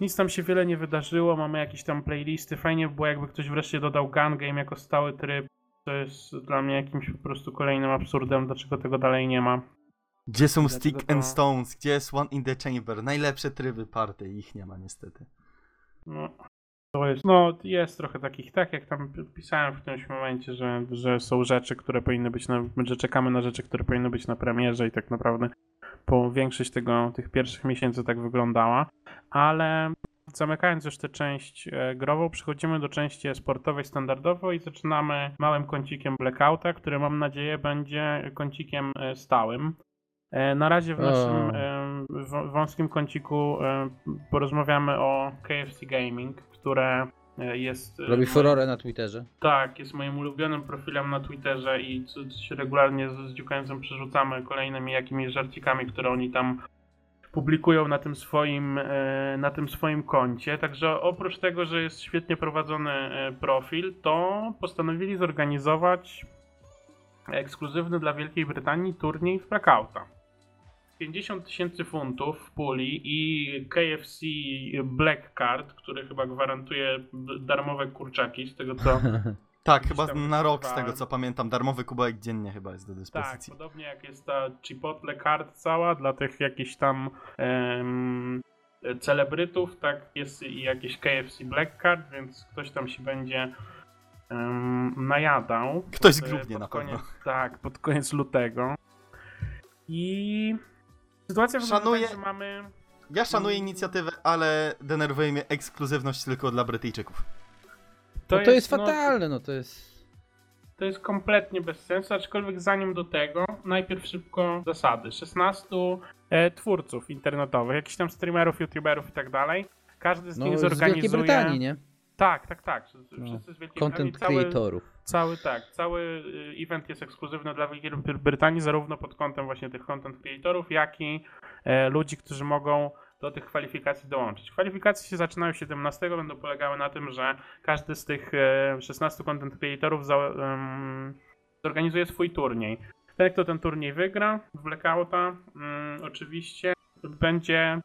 Nic tam się wiele nie wydarzyło, mamy jakieś tam playlisty. Fajnie by było, jakby ktoś wreszcie dodał gun game jako stały tryb. To jest dla mnie jakimś po prostu kolejnym absurdem, dlaczego tego dalej nie ma. Gdzie są Stick and Stones? Gdzie jest One in the Chamber? Najlepsze tryby party, ich nie ma niestety. No, to jest, no, jest trochę takich, tak jak tam pisałem w którymś momencie, że, że są rzeczy, które powinny być na, że czekamy na rzeczy, które powinny być na premierze i tak naprawdę po większość tego, tych pierwszych miesięcy tak wyglądała, ale zamykając już tę część e, grową, przechodzimy do części sportowej standardowo i zaczynamy małym kącikiem Blackouta, który mam nadzieję będzie kącikiem e, stałym. E, Na razie w naszym wąskim kąciku e, porozmawiamy o KFC Gaming, które e, jest. e, Robi furorę na Twitterze. Tak, jest moim ulubionym profilem na Twitterze i co, co się regularnie z, z Dziukającym przerzucamy kolejnymi jakimiś żarcikami, które oni tam publikują na tym swoim, na tym swoim koncie. Także oprócz tego, że jest świetnie prowadzony profil, to postanowili zorganizować ekskluzywny dla Wielkiej Brytanii turniej w Blackouta. 50 tysięcy funtów w puli i KFC Black Card, który chyba gwarantuje darmowe kurczaki, z tego co Tak, chyba na rok z wysłuchałem. tego co pamiętam. Darmowy kubełek dziennie chyba jest do Tak, dyspozycji. podobnie jak jest ta Chipotle Card cała dla tych jakichś tam em, celebrytów, tak jest i jakieś KFC Black Card, więc ktoś tam się będzie em, najadał. Ktoś Pod- zgrubnie pod na pewno. koniec, Tak, pod koniec lutego. I sytuacja wygląda Szanuję- tak, że mamy... Ja szanuję Mm. inicjatywę, ale denerwuje mnie ekskluzywność tylko dla Brytyjczyków. To, to jest no, fatalne, no to jest... To jest kompletnie bez sensu, aczkolwiek zanim do tego, najpierw szybko zasady. 16 e, twórców internetowych, jakichś tam streamerów, youtuberów i tak dalej. Każdy z No nich z zorganizuje... Wielkiej Brytanii, nie? Tak, tak, tak. Wszyscy No. wszyscy z Wielkiej Brytanii. Content Cały, creatorów. Cały, tak, cały y, event jest ekskluzywny dla Wielkiej Bry- Brytanii, zarówno pod kątem właśnie tych content creatorów, jak i e, ludzi, którzy mogą do tych kwalifikacji dołączyć. Kwalifikacje się zaczynają 17, będą polegały na tym, że każdy z tych e, 16 content creatorów za, zorganizuje swój turniej. Ten, kto ten turniej wygra w Blackouta, mm, oczywiście będzie,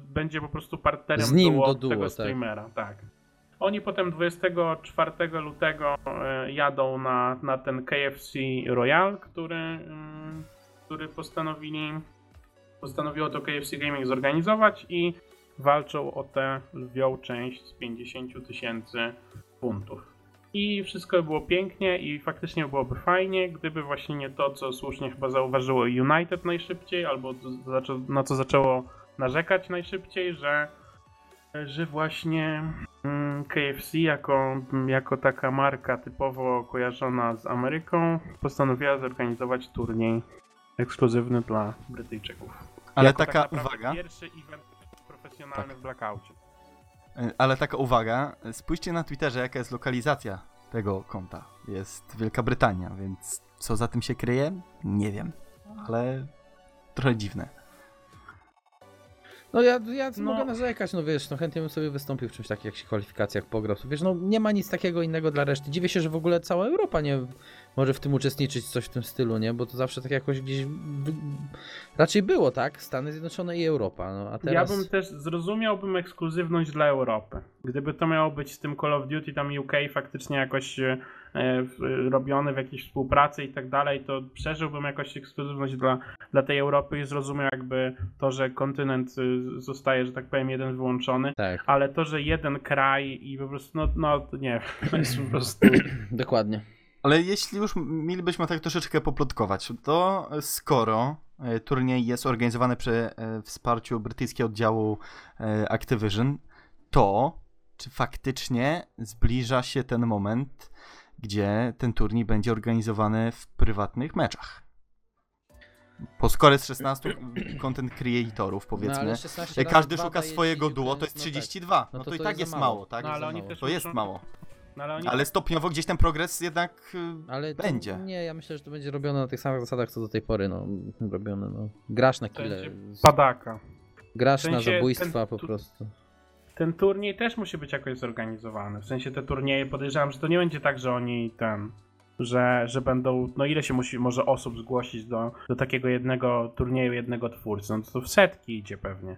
będzie po prostu partnerem Z nim duo do duo, tego tak. streamera. Tak. Oni potem 24 lutego e, jadą na, na ten KFC Royal, który, mm, który postanowili postanowiło to KFC Gaming zorganizować i walczą o tę lwią część z 50 tysięcy funtów. I wszystko było pięknie i faktycznie byłoby fajnie, gdyby właśnie nie to, co słusznie chyba zauważyło United najszybciej, albo zaczą- na co zaczęło narzekać najszybciej, że, że właśnie mm, KFC jako, jako taka marka typowo kojarzona z Ameryką postanowiła zorganizować turniej ekskluzywny dla Brytyjczyków. Ale Jako taka tak uwaga, Pierwszy event profesjonalny Tak. w Blackoutie. y, ale taka uwaga, spójrzcie na Twitterze jaka jest lokalizacja tego konta. Jest Wielka Brytania, więc co za tym się kryje? Nie wiem, ale trochę dziwne. No ja, ja No. mogę narzekać, no wiesz, no chętnie bym sobie wystąpił w czymś takim, jak się kwalifikacjach pograł. Wiesz, no nie ma nic takiego innego dla reszty. Dziwię się, że w ogóle cała Europa nie może w tym uczestniczyć, coś w tym stylu, nie? Bo to zawsze tak jakoś gdzieś raczej było, tak? Stany Zjednoczone i Europa, no a teraz... Ja bym też zrozumiałbym ekskluzywność dla Europy. Gdyby to miało być z tym Call of Duty, tam UK faktycznie jakoś e, w- robione w jakiejś współpracy i tak dalej, to przeżyłbym jakoś ekskluzywność dla, dla tej Europy i zrozumiał jakby to, że kontynent y, zostaje, że tak powiem, jeden wyłączony. Tak, Ale to, że jeden kraj i po prostu, no, no to nie, to jest po prostu... dokładnie. Ale jeśli już mielibyśmy tak troszeczkę poplotkować, to skoro e, turniej jest organizowany przy e, wsparciu brytyjskiego oddziału Activision, to czy faktycznie zbliża się ten moment, gdzie ten turniej będzie organizowany w prywatnych meczach? Bo skoro jest 16 content creatorów, No, powiedzmy, ale 16 jak razy każdy szuka swojego 30, duo, to jest no tak. 32. No No to to i to tak jest jest mało. mało, tak? No, ale oni To jest mało. No, ale oni Ale stopniowo gdzieś ten progres jednak y, Ale to, Będzie. Nie, ja myślę, że to będzie robione na tych samych zasadach, co do tej pory, no. Robione, no. Grasz na kile. Padaka. Grasz w sensie na zabójstwa ten po tu- prostu. Ten turniej też musi być jakoś zorganizowany. W sensie te turnieje podejrzewam, że to nie będzie tak, że oni ten. Że, że będą. No ile się musi może osób zgłosić do, do takiego jednego turnieju, jednego twórcy? No to w setki idzie pewnie.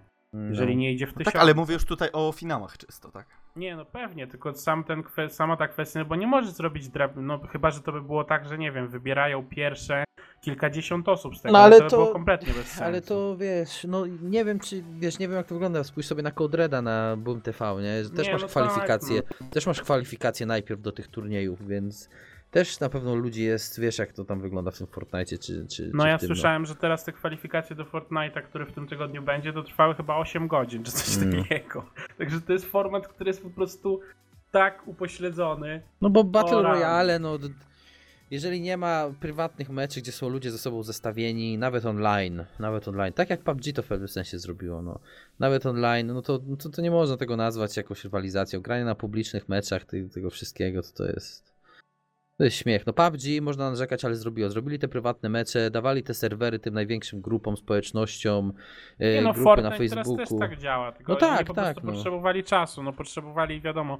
Jeżeli No. nie idzie w tak, tysiąc. ale mówię już tutaj o finałach czysto, tak. Nie, no pewnie, tylko sam ten sama ta kwestia, no bo nie możesz zrobić no chyba, że to by było tak, że nie wiem, wybierają pierwsze kilkadziesiąt osób z tego, No, ale to, to- było kompletnie bez sensu. Ale to wiesz, no nie wiem czy, wiesz, nie wiem jak to wygląda, spójrz sobie na Code Reda na Boom TV, nie? Też Nie, masz no tak, kwalifikacje, też masz kwalifikacje najpierw do tych turniejów, więc też na pewno ludzi jest, wiesz jak to tam wygląda w tym Fortnite czy, czy No czy ja tym, słyszałem, że teraz te kwalifikacje do Fortnite'a, który w tym tygodniu będzie, to trwały chyba 8 godzin, czy coś Mm. takiego. Także to jest format, który jest po prostu tak upośledzony. No bo Battle. Royale, no jeżeli nie ma prywatnych meczy, gdzie są ludzie ze sobą zestawieni, nawet online, nawet online, tak jak PUBG to w pewnym sensie zrobiło, no, nawet online, no to, no to, to nie można tego nazwać jakąś rywalizacją. Granie na publicznych meczach ty, tego wszystkiego, to to jest... To jest śmiech. No PUBG można narzekać, ale zrobiło. Zrobili te prywatne mecze, dawali te serwery tym największym grupom, społecznościom, e, Nie no, grupy Fortnite na teraz Facebooku. też tak działa, tylko No tak, po tak, prostu no. potrzebowali czasu, no potrzebowali, wiadomo,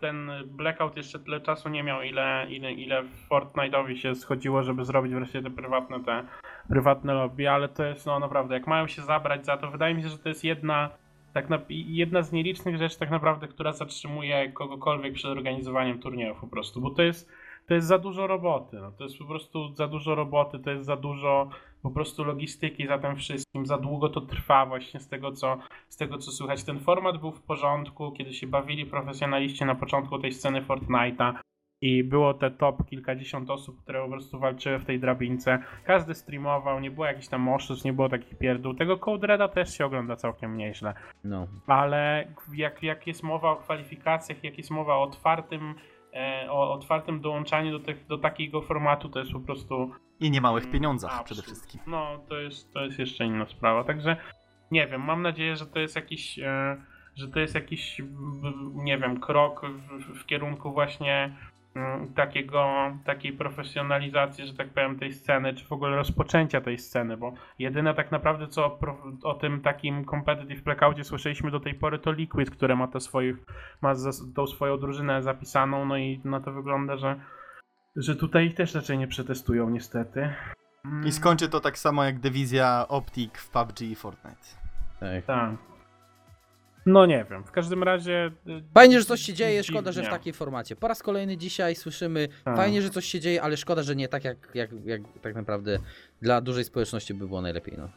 ten Blackout jeszcze tyle czasu nie miał, ile, ile, ile Fortnite'owi się schodziło, żeby zrobić wreszcie te prywatne, te prywatne lobby, ale to jest, no naprawdę, jak mają się zabrać za to, wydaje mi się, że to jest jedna tak na, jedna z nielicznych rzeczy tak naprawdę, która zatrzymuje kogokolwiek przed organizowaniem turniejów po prostu, bo to jest, to jest za dużo roboty, no, to jest po prostu za dużo roboty, to jest za dużo po prostu logistyki za tym wszystkim, za długo to trwa właśnie z tego co, z tego co słychać. Ten format był w porządku, kiedy się bawili profesjonaliści na początku tej sceny Fortnite'a i było te top kilkadziesiąt osób, które po prostu walczyły w tej drabince. Każdy streamował, nie było jakichś tam oszustw, nie było takich pierdół. Tego Code Reda też się ogląda całkiem nieźle. No. Ale jak, jak jest mowa o kwalifikacjach, jak jest mowa o otwartym, e, o otwartym dołączaniu do, tych, do takiego formatu, to jest po prostu I niemałych Mm, pieniądzach absurd. przede wszystkim. No, to jest, to jest jeszcze inna sprawa. Także nie wiem, mam nadzieję, że to jest jakiś, e, że to jest jakiś, nie wiem, krok w, w kierunku właśnie takiego, takiej profesjonalizacji, że tak powiem, tej sceny, czy w ogóle rozpoczęcia tej sceny, bo jedyne tak naprawdę, co o, o tym takim competitive blackoutie słyszeliśmy do tej pory, to Liquid, które ma te swoich, ma tą swoją drużynę zapisaną, no i na to wygląda, że że tutaj ich też raczej nie przetestują niestety. Mm, I skończy to tak samo jak dywizja Optic w PUBG i Fortnite. Tak. Tak. No nie wiem, w każdym razie... y, Fajnie, że coś się dzieje, szkoda, że w takiej formacie. Po raz kolejny dzisiaj słyszymy, Tak. fajnie, że coś się dzieje, ale szkoda, że nie tak jak, jak, jak tak naprawdę dla dużej społeczności by było najlepiej. No.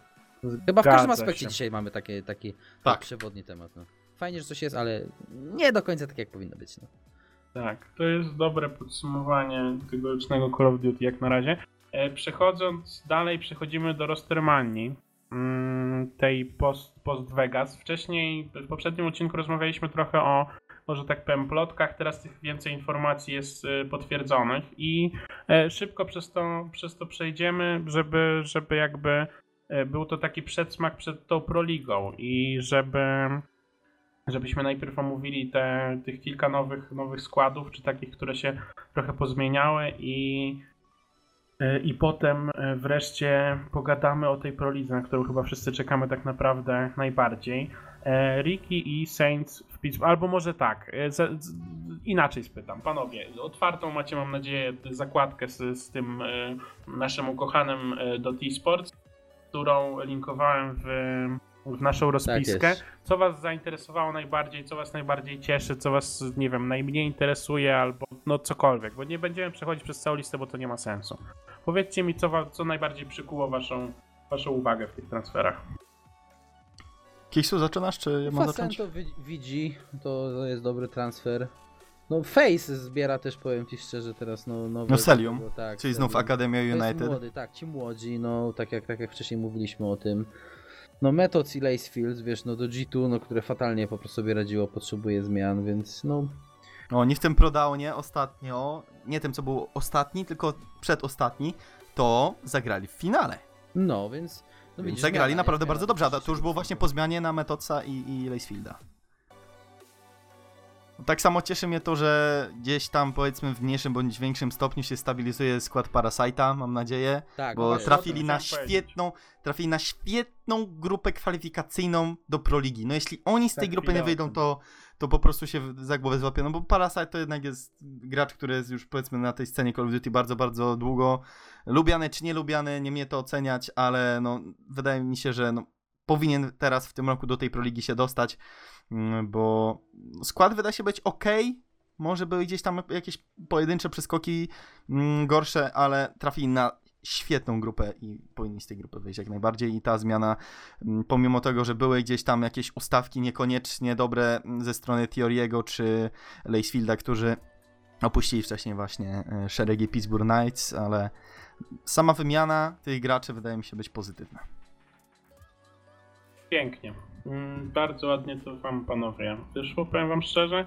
Chyba w każdym aspekcie się. dzisiaj mamy takie, taki Tak. przewodni temat. No. Fajnie, że coś jest, ale nie do końca tak jak powinno być. No. Tak, to jest dobre podsumowanie tegorocznego Call of Duty jak na razie. E, Przechodząc dalej, przechodzimy do Rostermanii, tej post, post Vegas. Wcześniej, w poprzednim odcinku rozmawialiśmy trochę o, o, że tak powiem, plotkach, teraz tych więcej informacji jest e, potwierdzonych. I e, szybko przez to, przez to przejdziemy, żeby, żeby jakby e, był to taki przedsmak przed tą Proligą. I żeby żebyśmy najpierw omówili te, tych kilka nowych, nowych składów, czy takich, które się trochę pozmieniały i, i potem e, wreszcie pogadamy o tej prolidze, na którą chyba wszyscy czekamy tak naprawdę najbardziej. E, Ricky i Saints w Pittsburgh, albo może tak, e, inaczej spytam, panowie, otwartą macie mam nadzieję zakładkę z, z tym e, naszym ukochanym e, Dot Esports, którą linkowałem w naszą Tak rozpiskę. jest. Co was zainteresowało najbardziej, co was najbardziej cieszy, co was, nie wiem, najmniej interesuje, albo no cokolwiek, bo nie będziemy przechodzić przez całą listę, bo to nie ma sensu. Powiedzcie mi, co, wa- co najbardziej przykuło waszą, waszą uwagę w tych transferach. Kisu, zaczynasz, czy ja mam zacząć? Wi- widzi, to, to jest dobry transfer. No Face zbiera też, powiem ci szczerze, teraz no nowe... No Celium, bo tak, Czyli znów. Akademia To jest United. młody, tak, ci młodzi, no tak jak, tak jak wcześniej mówiliśmy o tym. No Methods i Lacefields, wiesz, no do G2, no które fatalnie po prostu sobie radziło, potrzebuje zmian, więc no... Oni w tym prodownie ostatnio, nie tym co był ostatni, tylko przedostatni, to zagrali w finale. No, więc... No, widzisz, zagrali zmiana, naprawdę nie? bardzo Zmiana dobrze, a to już było właśnie po zmianie na Metodsa i, i Lacefielda. Tak samo cieszy mnie to, że gdzieś tam powiedzmy w mniejszym bądź większym stopniu się stabilizuje skład Parasite'a, mam nadzieję. Tak, Bo właśnie. trafili na świetną, trafili na świetną grupę kwalifikacyjną do Pro Ligi. No jeśli oni z tej Tak, grupy nie wyjdą, to, to po prostu się za głowę złapią. No bo Parasite to jednak jest gracz, który jest już powiedzmy na tej scenie Call of Duty bardzo, bardzo długo. Lubiany czy nie lubiany, nie mnie to oceniać, ale no wydaje mi się, że no, powinien teraz w tym roku do tej Pro Ligi się dostać, bo skład wydaje się być ok. Może były gdzieś tam jakieś pojedyncze przeskoki mm, gorsze, ale trafili na świetną grupę i powinni z tej grupy wyjść jak najbardziej. I ta zmiana, mm, pomimo tego, że były gdzieś tam jakieś ustawki niekoniecznie dobre mm, ze strony Theoriego czy Lacefielda, którzy opuścili wcześniej właśnie e, szeregi Pittsburgh Knights, ale sama wymiana tych graczy wydaje mi się być pozytywna. Pięknie. Mm, Bardzo ładnie to wam panowie wyszło, powiem wam szczerze.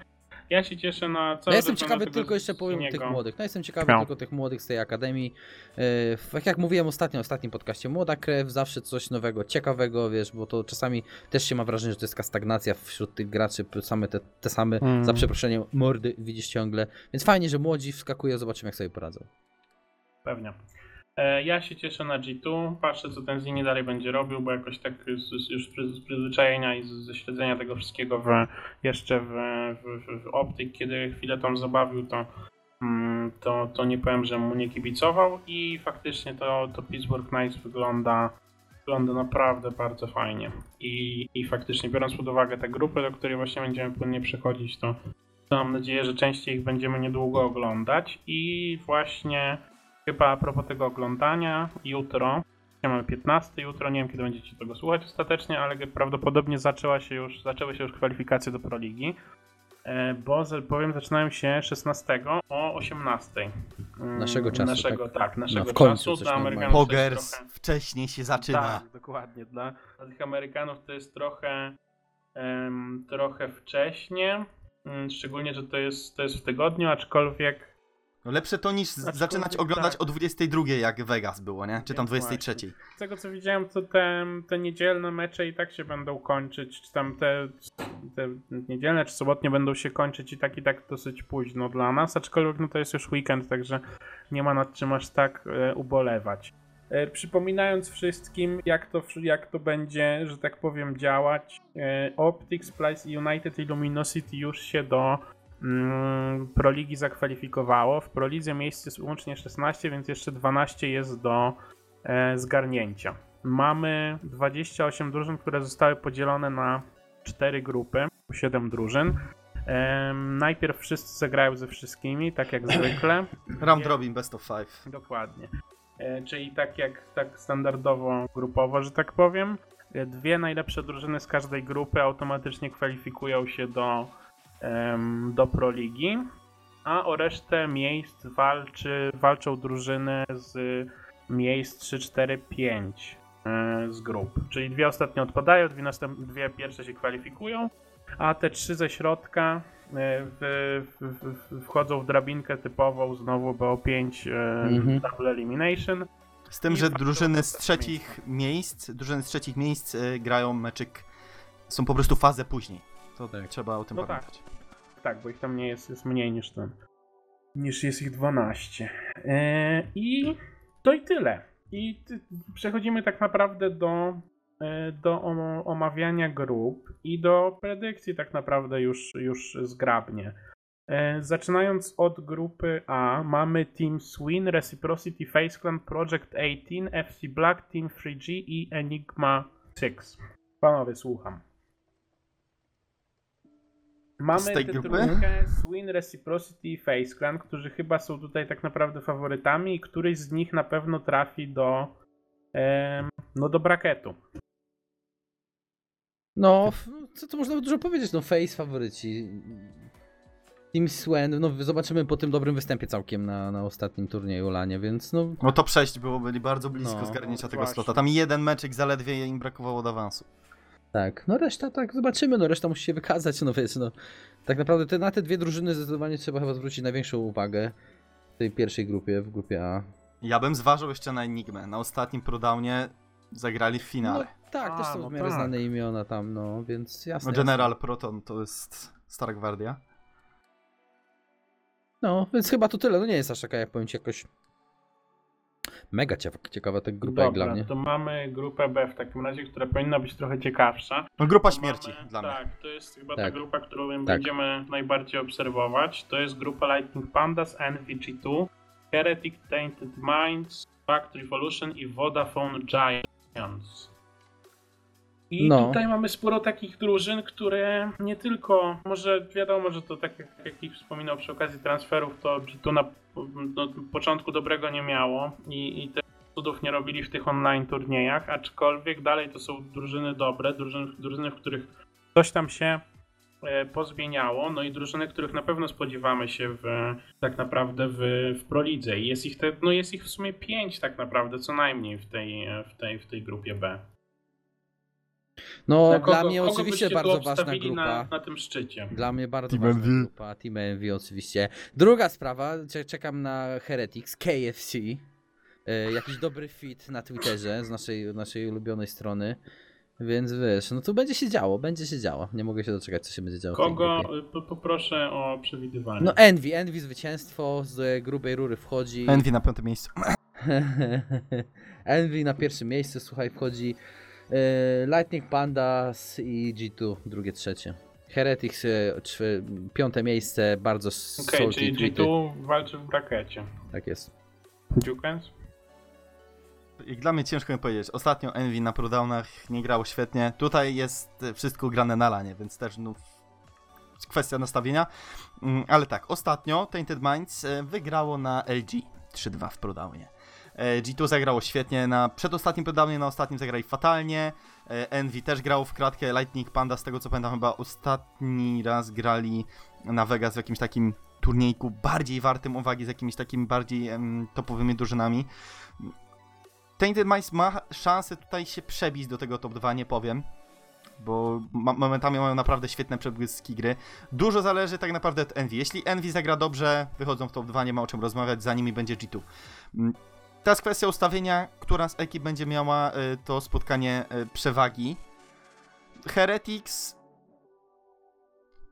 Ja się cieszę na No całe ja jestem ciekawy tylko jeszcze powiem tych młodych. No jestem ciekawy Śmiało. tylko tych młodych z tej akademii. Yy, tak jak mówiłem ostatnio, w ostatnim podcaście, młoda krew, zawsze coś nowego, ciekawego, wiesz, bo to czasami też się ma wrażenie, że to jest taka stagnacja wśród tych graczy, same te, te same, Mm. za przeproszeniem, mordy widzisz ciągle. Więc fajnie, że młodzi wskakują, zobaczymy jak sobie poradzą. Pewnie. E, Ja się cieszę na G2, patrzę co ten Zini dalej będzie robił, bo jakoś tak z, już z przyzwyczajenia i ze śledzenia tego wszystkiego w, jeszcze w, w, w, Optyk, kiedy chwilę tam zabawił, to, mm, to, to nie powiem, że mu nie kibicował i faktycznie to, to Pittsburgh Knights wygląda, wygląda naprawdę bardzo fajnie. I, I faktycznie biorąc pod uwagę te grupy, do której właśnie będziemy płynnie przechodzić, to, to mam nadzieję, że częściej ich będziemy niedługo oglądać i właśnie Chyba a propos tego oglądania, jutro, ja mamy 15 jutro, nie wiem kiedy będziecie tego słuchać ostatecznie, ale prawdopodobnie zaczęła się już, zaczęły się już kwalifikacje do Pro Ligi, e, bo za- powiem zaczynają się 16 o 18. Mm, Naszego czasu, Naszego, tak? tak, naszego No, w końcu czasu. Dla. Amerykanów Pogers trochę... wcześniej się zaczyna. Tak, dokładnie. Dla, dla tych Amerykanów to jest trochę, em, trochę wcześnie, mm, szczególnie, że to jest, to jest w tygodniu, aczkolwiek No lepsze to niż Aczkolwiek zaczynać oglądać tak. o 22 jak Vegas było, nie? Czy tam Więc 23. Z tego co widziałem, to te, te niedzielne mecze i tak się będą kończyć, czy tam te, te niedzielne czy sobotnie będą się kończyć i tak i tak dosyć późno dla nas, aczkolwiek no to jest już weekend, także nie ma nad czym aż tak e, ubolewać. E, przypominając wszystkim, jak to, jak to będzie, że tak powiem, działać, e, Optic, Splice i United i Luminosity już się do Proligi zakwalifikowało. W Prolidze miejsc jest łącznie 16, więc jeszcze 12 jest do e, zgarnięcia. Mamy 28 drużyn, które zostały podzielone na 4 grupy, 7 drużyn. Najpierw wszyscy zagrają ze wszystkimi, tak jak zwykle. Round robin best of five. Dokładnie. E, czyli tak jak tak standardowo, grupowo, że tak powiem. E, Dwie najlepsze drużyny z każdej grupy automatycznie kwalifikują się do, do Pro Ligi, a o resztę miejsc walczy, walczą drużyny z miejsc 3, 4, 5 e, z grup. Czyli dwie ostatnie odpadają, dwie, następ, dwie pierwsze się kwalifikują, a te trzy ze środka e, w, w, w, wchodzą w drabinkę typową znowu BO5 e, Mhm. Double Elimination. Z tym, I że drużyny z trzecich miejsc, drużyny z trzecich miejsc y, grają meczyk, są po prostu fazę później. To Tak. trzeba o tym No tak. pamiętać. Tak, bo ich tam nie jest, jest mniej niż ten. Niż jest ich 12. E, I to i tyle. I ty, przechodzimy tak naprawdę do, e, do om- omawiania grup i do predykcji tak naprawdę już, już zgrabnie. E, Zaczynając od grupy A, mamy Team Swin, Reciprocity, Face Clan, Project 18, FC Black, Team 3G i Enigma 6. Panowie, słucham. Mamy Z tej tę grupy? trójkę Swin, Reciprocity i Face Clan, którzy chyba są tutaj tak naprawdę faworytami i któryś z nich na pewno trafi do em, no do braketu. No, co to można dużo powiedzieć, no face faworyci. Team Swen, no zobaczymy po tym dobrym występie całkiem na, na ostatnim turnieju Lanie, więc no No top 6 było, byli bardzo blisko No, zgarnięcia no tego właśnie. slota. Tam jeden meczyk zaledwie im brakowało do awansu. Tak. No reszta tak, zobaczymy, no reszta musi się wykazać, no wiesz, no. Tak naprawdę te, na te dwie drużyny zdecydowanie trzeba chyba zwrócić największą uwagę w tej pierwszej grupie, w grupie A. Ja bym zważył jeszcze na Enigmę. Na ostatnim prodownie zagrali w finale. No, tak, A, też są no w miarę tak. znane imiona tam, no, więc jasne. No General Proton to jest stara gwardia. No, więc chyba to tyle. No nie jest aż taka, jak powiem ci, jakoś mega ciekawa, ciekawa ta grupa jak Dobra, dla mnie. to mamy grupę B w takim razie, która powinna być trochę ciekawsza. No grupa śmierci mamy, dla mnie. Tak, to jest chyba ta Tak. grupa, którą Tak. będziemy najbardziej obserwować. To jest grupa Lightning Pandas, NVG2, Heretic Tainted Minds, Fact Revolution i Vodafone Giants. I No. tutaj mamy sporo takich drużyn, które nie tylko, może wiadomo, że to tak jak, jak ich wspominał przy okazji transferów, to G2 na no, początku dobrego nie miało i, i te cudów nie robili w tych online turniejach, aczkolwiek dalej to są drużyny dobre, drużyny, drużyny w których coś tam się e, pozmieniało, no i drużyny, których na pewno spodziewamy się w, tak naprawdę w, w Prolidze jest ich, te, no jest ich w sumie pięć tak naprawdę, co najmniej w tej, w tej, w tej grupie B. No, Na dla kogo- mnie kogo oczywiście byście tu bardzo ważna obstawili grupa. Na, na tym szczycie. Dla mnie bardzo Team ważna MV. grupa. Team MV oczywiście. Druga sprawa, cze- czekam na Heretics, KFC. E, jakiś dobry fit na Twitterze z naszej, naszej ulubionej strony. Więc wiesz, no tu będzie się działo, będzie się działo. Nie mogę się doczekać, co się będzie działo. w tej Kogo grupie. y, po- poproszę o przewidywanie. No Envy, Envy zwycięstwo z grubej rury wchodzi. Envy na piątym miejscu. Envy na pierwszym miejscu, słuchaj, wchodzi e, Lightning Pandas i G2, drugie, trzecie. Heretics, e, piąte miejsce, bardzo Okej, salty czyli tweety. G2 walczy w brakecie. Tak jest. Dukens? Jak dla mnie ciężko mi powiedzieć. Ostatnio Envy na prodownach nie grało świetnie. Tutaj jest e, wszystko grane na lanie, więc też no, kwestia nastawienia. Mm, Ale tak, ostatnio Tainted Minds e, wygrało na LG 3-2 w prodownie. E, G2 zagrało świetnie na przedostatnim prodownie, na ostatnim zagrali fatalnie. E, Envy też grało w kratkę, Lightning Panda z tego co pamiętam chyba ostatni raz grali na Vegas w jakimś takim turniejku bardziej wartym uwagi, z jakimiś takimi bardziej em, topowymi drużynami. Tainted Minds ma szansę tutaj się przebić do tego top 2, nie powiem. Bo momentami mają naprawdę świetne przebłyski gry. Dużo zależy tak naprawdę od Envy. Jeśli Envy zagra dobrze, wychodzą w top 2, nie ma o czym rozmawiać, za nimi będzie G2. Teraz kwestia ustawienia, która z ekip będzie miała y, to spotkanie y, przewagi. Heretics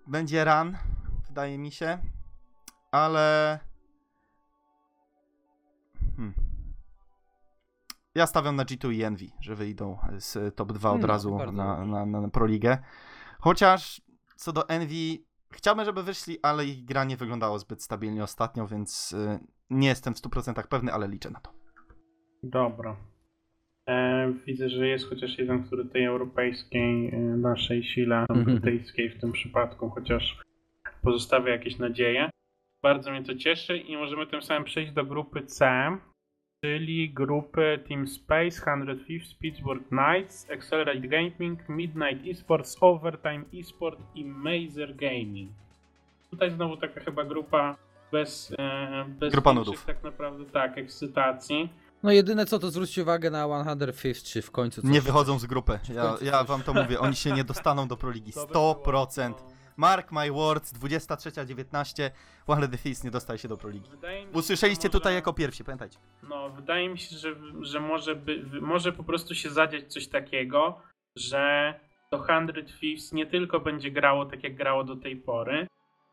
będzie run, wydaje mi się, ale hmm. ja stawiam na G2 i Envy, że wyjdą z top 2 od No, razu na, na, na, na Pro Ligę. Chociaż co do Envy, chciałbym, żeby wyszli, ale ich gra nie wyglądało zbyt stabilnie ostatnio, więc y, nie jestem w 100% pewny, ale liczę na to. Dobra. E, widzę, że jest chociaż jeden, który tej europejskiej e, naszej sile, Mhm. brytyjskiej w tym przypadku, chociaż pozostawia jakieś nadzieje. Bardzo mnie to cieszy i możemy tym samym przejść do grupy C, czyli grupy Team Space, 105, Pittsburgh Knights, Accelerate Gaming, Midnight Esports, Overtime Esport i Mazer Gaming. Tutaj znowu taka chyba grupa bez, e, bez Grupa nudów. tak naprawdę tak, ekscytacji. No jedyne co to zwróćcie uwagę na 105, czy w końcu coś, Nie wychodzą z grupy. Ja, ja wam to mówię, oni się nie dostaną do Pro Ligi. To by było, 100%. no. Mark my words, 23.19, One the Fist nie dostaje się do Pro Ligi. Wydaje mi się, Usłyszeliście że może- tutaj jako pierwsi, pamiętajcie. No, wydaje mi się, że, że może, by, może po prostu się zadziać coś takiego, że to 100 Thieves nie tylko będzie grało tak jak grało do tej pory,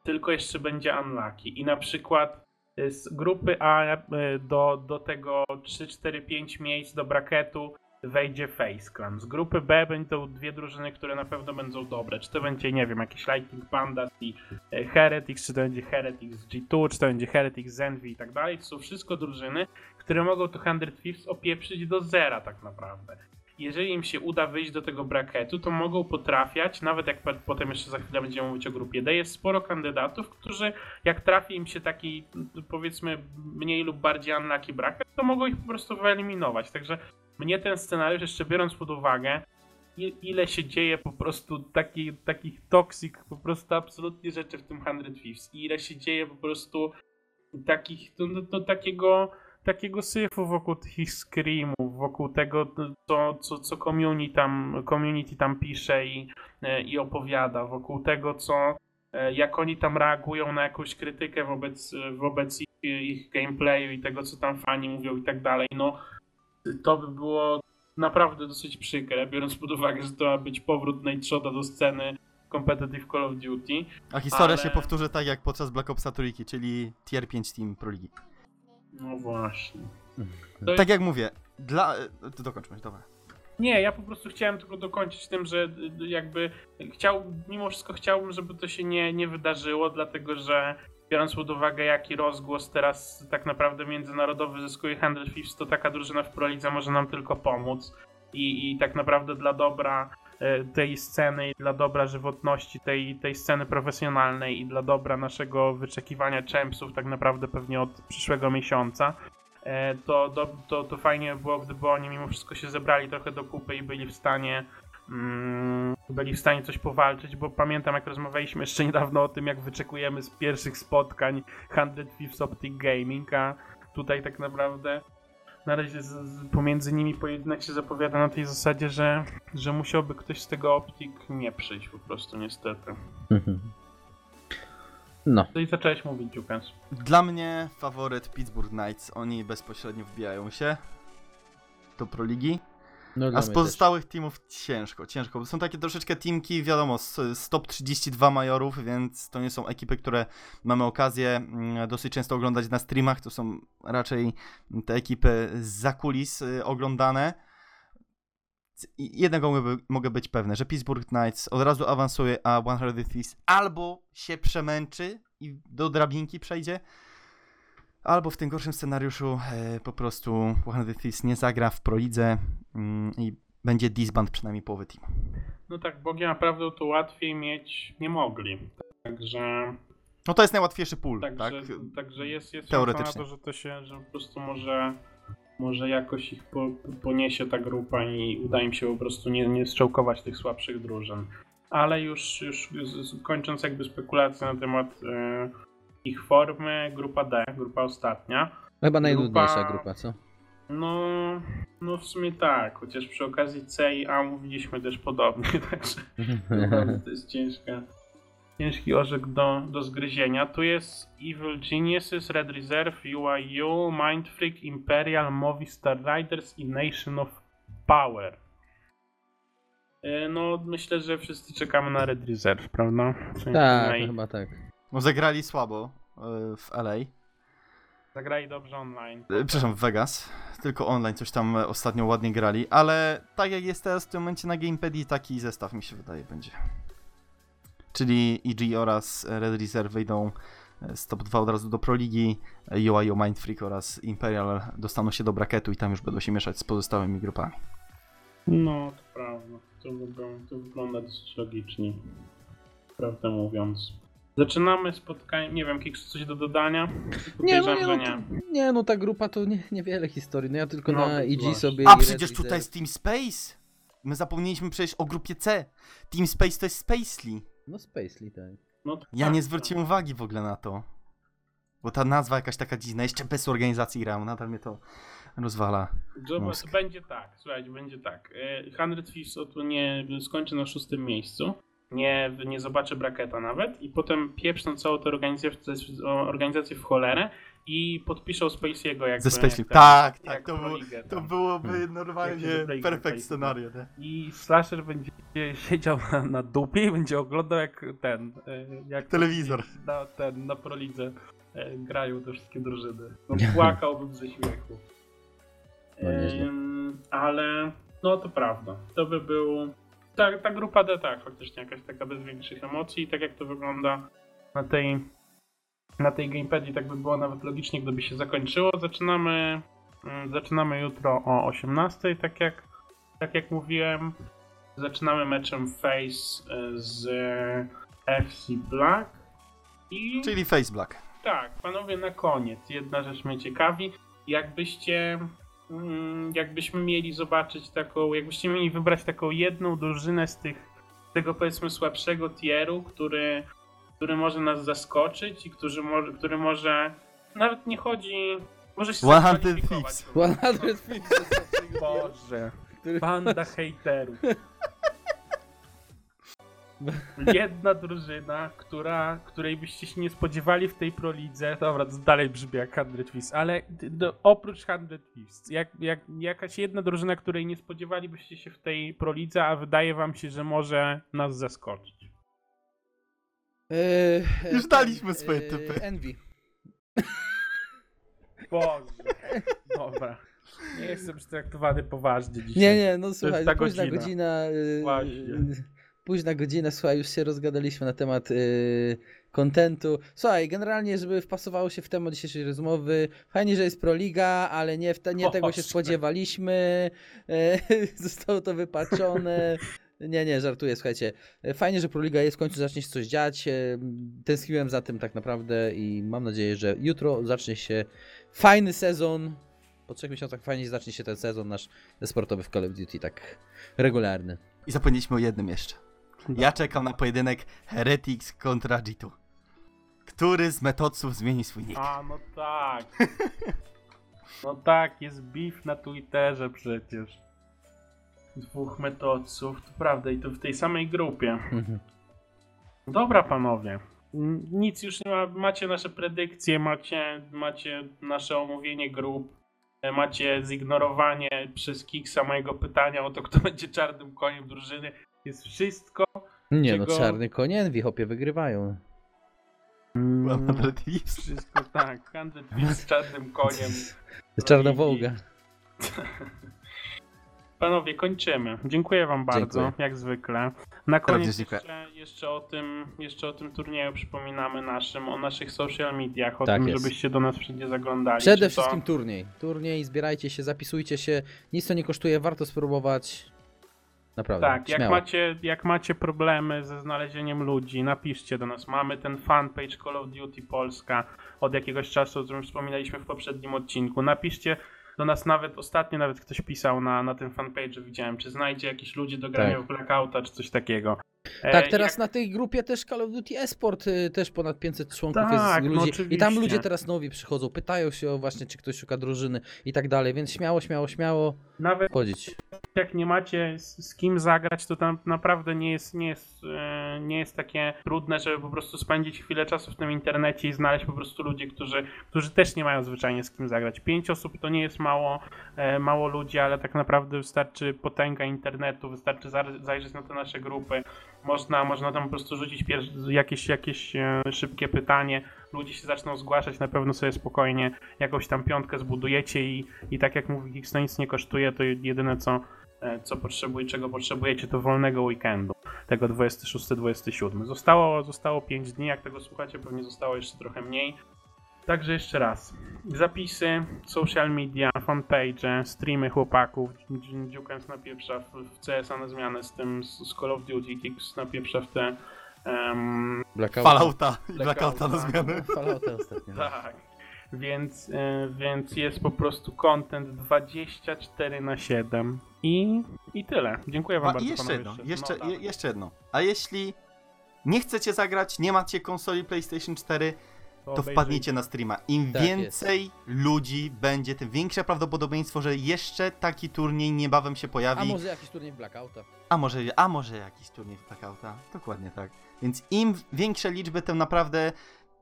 tylko jeszcze będzie unlucky. I na przykład z grupy A y, do, do tego 3, 4, 5 miejsc do bracketu wejdzie Face Clan. Z grupy B będą dwie drużyny, które na pewno będą dobre. Czy to będzie, nie wiem, jakiś Lightning Pandas i e, Heretics, czy to będzie Heretics z G2, czy to będzie Heretics z Envy i tak dalej. To są wszystko drużyny, które mogą to 100 Thieves opieprzyć do zera tak naprawdę. Jeżeli im się uda wyjść do tego bracketu, to mogą potrafiać, nawet jak po- potem jeszcze za chwilę będziemy mówić o grupie D, jest sporo kandydatów, którzy jak trafi im się taki powiedzmy mniej lub bardziej unlucky bracket, to mogą ich po prostu wyeliminować. Także mnie ten scenariusz, jeszcze biorąc pod uwagę, ile się dzieje po prostu taki, takich toxic, po prostu absolutnie rzeczy w tym 100 Thieves. I ile się dzieje po prostu takich, no, no, no, takiego, takiego syfu wokół tych screamów, wokół tego, co, co, co community, tam, community tam pisze i, e, i opowiada, wokół tego, co e, jak oni tam reagują na jakąś krytykę wobec, wobec ich, ich gameplayu i tego, co tam fani mówią i tak dalej, no to by było naprawdę dosyć przykre, biorąc pod uwagę, że to ma być powrót Nate Shoda do sceny competitive Call of Duty. A historia Ale- się powtórzy tak jak podczas Black Opsa Trójki, czyli tier 5 Team Pro Ligi. No właśnie. To Tak jak mówię, dla... e, To dokończmy, dobra. Nie, ja po prostu chciałem tylko dokończyć tym, że y, jakby chciał, mimo wszystko chciałbym, żeby to się nie, nie wydarzyło, dlatego że biorąc pod uwagę jaki rozgłos teraz tak naprawdę międzynarodowy zyskuje Handel Thieves, to taka drużyna w Prolidze może nam tylko pomóc i, i tak naprawdę dla dobra tej sceny i dla dobra żywotności tej, tej sceny profesjonalnej i dla dobra naszego wyczekiwania champsów tak naprawdę pewnie od przyszłego miesiąca e, to, do, to, to fajnie by było, gdyby oni mimo wszystko się zebrali trochę do kupy i byli w stanie mm, byli w stanie coś powalczyć, bo pamiętam jak rozmawialiśmy jeszcze niedawno o tym, jak wyczekujemy z pierwszych spotkań 100 Thieves Optic Gaming, a tutaj tak naprawdę na razie z, z, pomiędzy nimi pojedynek się zapowiada na tej zasadzie, że, że musiałby ktoś z tego Optic nie przyjść po prostu niestety. No. To i zacząłeś mówić, Dziukens. Dla mnie faworyt Pittsburgh Knights. Oni bezpośrednio wbijają się do Pro Ligi. No A z pozostałych teamów ciężko, ciężko. Są takie troszeczkę teamki, wiadomo, z, top 32 majorów, więc to nie są ekipy, które mamy okazję mm, dosyć często oglądać na streamach. To są raczej te ekipy za kulis y, oglądane. Jednego mogę, mogę być pewny, że Pittsburgh Knights od razu awansuje, a 100 Thieves albo się przemęczy i do drabinki przejdzie, Albo w tym gorszym scenariuszu e, po prostu 100 Thieves nie zagra w Prolidze mm, i będzie disband przynajmniej połowy teamu. No tak, Bogiem naprawdę to łatwiej mieć nie mogli. Także No to jest najłatwiejszy pól, Także, tak? także jest, jest Teoretycznie. na to, że to się, że po prostu może, może jakoś ich po, poniesie ta grupa i uda im się po prostu nie, nie strzałkować tych słabszych drużyn. Ale już, już kończąc jakby spekulacje na temat e, ich formy, grupa D, grupa ostatnia. Chyba najnudniejsza grupa- grupa, co? No, no w sumie tak, chociaż przy okazji C i A mówiliśmy też podobnie, także to jest ciężka, ciężki orzek do, do zgryzienia. Tu jest Evil Geniuses, Red Reserve, UIU, Mind Freak, Imperial, Movistar Riders i Nation of Power. E, No, myślę, że wszyscy czekamy na Red Reserve, prawda? W sensie tak, na ich- chyba tak. No zagrali słabo e, w LA, Zagrali dobrze online. e, przepraszam, w Vegas, tylko online coś tam e, ostatnio ładnie grali, ale tak jak jest teraz w tym momencie na Gamepadie, taki zestaw mi się wydaje będzie. Czyli EG oraz Red Reserve wyjdą e, z top 2 od razu do Pro Ligi, e, UIO Mind Freak oraz Imperial dostaną się do braketu i tam już będą się mieszać z pozostałymi grupami. No, to prawda. To, wygląda, to wygląda dosyć logicznie. Prawdę mówiąc. Zaczynamy spotkanie. Nie wiem, Kix, coś do dodania? Nie no, nie, no, to, nie, no ta grupa to nie, niewiele historii. No ja tylko No, na właśnie. sobie A przecież tutaj jest Team Space! My zapomnieliśmy przecież o grupie C. Team Space to jest Spacely. No Spacely, tak. No, to Ja tak, nie tak. zwróciłem uwagi w ogóle na to. Bo ta nazwa jakaś taka dziwna, jeszcze bez organizacji grałem, nadal mnie to rozwala. Zobacz, będzie tak, słuchajcie, będzie tak. E, 100 Thieves tu nie skończy na szóstym miejscu. Nie, nie zobaczy braketa nawet i potem pieprzną całą tę organizację, w- organizację w cholerę i podpiszą Spacey'ego jakby. Ze jak ten- Tak, tak, jak to, było, to byłoby Jak się normalnie perfekt nie? I Slasher będzie siedział na, na dupie i będzie oglądał jak ten, e, jak Telewizor. na, ten, na prolidze e, grają te wszystkie drużyny. No, płakałbym ze śmiechu. No, ale no to prawda. To by był. Ta, ta grupa D tak, faktycznie jakaś taka bez większych emocji. Tak jak to wygląda na tej na tej gamepadie, tak by było nawet logicznie, gdyby się zakończyło. Zaczynamy mm, zaczynamy jutro o 18, tak jak tak jak mówiłem. Zaczynamy meczem Face e, z FC Black. I Czyli Face Black. tak, panowie, na koniec. Jedna rzecz mnie ciekawi. Jakbyście. Mm, Jakbyśmy mieli zobaczyć taką. Jakbyście mieli wybrać taką jedną drużynę z tych. z tego powiedzmy słabszego tieru, który. który może nas zaskoczyć i który może. Który może nawet nie chodzi. Może się 100 zakwalifikować. Thieves. 100 Thieves. Boże. Banda hejterów. Jedna drużyna, która, której byście się nie spodziewali w tej prolidze. Dobra, to dalej brzmi jak 100 Thieves, ale d- d- oprócz 100 Thieves, jak, jak, jakaś jedna drużyna, której nie spodziewalibyście się w tej prolidze, a wydaje wam się, że może nas zaskoczyć. Yy, Już ten, daliśmy swoje yy, typy. Envy. Boże. Dobra. Nie jestem traktowany poważnie dzisiaj. Nie, nie, no słuchaj, późna godzina. godzina. yy, Właśnie. Późna godzina, słuchaj, już się rozgadaliśmy na temat yy, kontentu. Słuchaj, generalnie, żeby wpasowało się w temat dzisiejszej rozmowy, fajnie, że jest Proliga, ale nie, w te, nie tego się spodziewaliśmy. Yy, zostało to wypaczone. Nie, nie, żartuję, słuchajcie. E, Fajnie, że Proliga jest, w końcu zacznie się coś dziać. e, Tęskniłem za tym tak naprawdę i mam nadzieję, że jutro zacznie się fajny sezon. Po trzech miesiącach fajnie zacznie się ten sezon nasz sportowy w Call of Duty, tak regularny. I zapomnieliśmy o jednym jeszcze. Ja czekam na pojedynek Heretics kontra G2. Który z metodców zmieni swój nick? A, no tak. No tak, jest beef na Twitterze przecież. Dwóch metodców, to prawda, i to w tej samej grupie. Dobra, panowie. N- Nic już nie ma. Macie nasze predykcje, macie, macie nasze omówienie grup, e, macie zignorowanie przez Kiksa mojego pytania o to, kto będzie czarnym koniem drużyny. Jest wszystko. Nie no, Czego- czarny koń Envy, hopie wygrywają. Thieves. Wszystko tak. 100 Thieves z czarnym koniem. Czarna i- wołga. Panowie, kończymy. Dziękuję wam bardzo, Dziękuję. jak zwykle. Na koniec jeszcze, jeszcze, o tym, jeszcze o tym turnieju przypominamy naszym, o naszych social mediach, o Tak tym, jest. żebyście do nas wszędzie zaglądali. Przede czy to- wszystkim turniej. Turniej, zbierajcie się, zapisujcie się. Nic to nie kosztuje, warto spróbować. Naprawdę, Tak, jak macie, jak macie problemy ze znalezieniem ludzi, napiszcie do nas. Mamy ten fanpage Call of Duty Polska od jakiegoś czasu, o którym wspominaliśmy w poprzednim odcinku. Napiszcie do nas nawet, ostatnio nawet ktoś pisał na, na tym fanpage'u, widziałem, czy znajdzie jakichś ludzi do grania Tak. w Blackouta, czy coś takiego. E, Tak, teraz jak- na tej grupie też Call of Duty Esport y, też ponad 500 członków Tak, jest no ludzi. I tam ludzie teraz nowi przychodzą, pytają się o właśnie, czy ktoś szuka drużyny i tak dalej, więc śmiało, śmiało, śmiało Nawet chodzić. jak nie macie z, z kim zagrać, to tam naprawdę nie jest, nie, jest, e, nie jest takie trudne, żeby po prostu spędzić chwilę czasu w tym internecie i znaleźć po prostu ludzi, którzy, którzy też nie mają zwyczajnie z kim zagrać. Pięć osób to nie jest mało, e, mało ludzi, ale tak naprawdę wystarczy potęga internetu, wystarczy zar- zajrzeć na te nasze grupy. Można, można tam po prostu rzucić jakieś, jakieś e, szybkie pytanie, ludzie się zaczną zgłaszać, na pewno sobie spokojnie jakąś tam piątkę zbudujecie i, i tak jak mówi Geeks, to nic nie kosztuje, to jedyne co, e, co potrzebuje, czego potrzebujecie, to wolnego weekendu, tego 26-27. Zostało, zostało 5 dni, jak tego słuchacie, pewnie zostało jeszcze trochę mniej. Także jeszcze raz. Zapisy, social media, fanpage, streamy chłopaków. Dzi- Dziukens napieprza w, CS-a na zmianę z tym z, z Call of Duty, Kicks napieprza w te... em, Blackout. Fallouta i Blackouta. Blackouta na zmianę. Fallouta ostatnio. Tak. Więc, e, więc jest po prostu content 24 na 7 i, i tyle. Dziękuję wam A bardzo. i jeszcze jedno, No, jeszcze, dawaj. je, jeszcze jedno. A jeśli nie chcecie zagrać, nie macie konsoli PlayStation 4, to obejrzyj- wpadnijcie na streama. Im Tak więcej ludzi będzie, tym większe prawdopodobieństwo, że jeszcze taki turniej niebawem się A pojawi. może jakiś turniej w Blackouta? A może, a może jakiś turniej w Blackouta. Dokładnie tak. Więc im większe liczby, tym naprawdę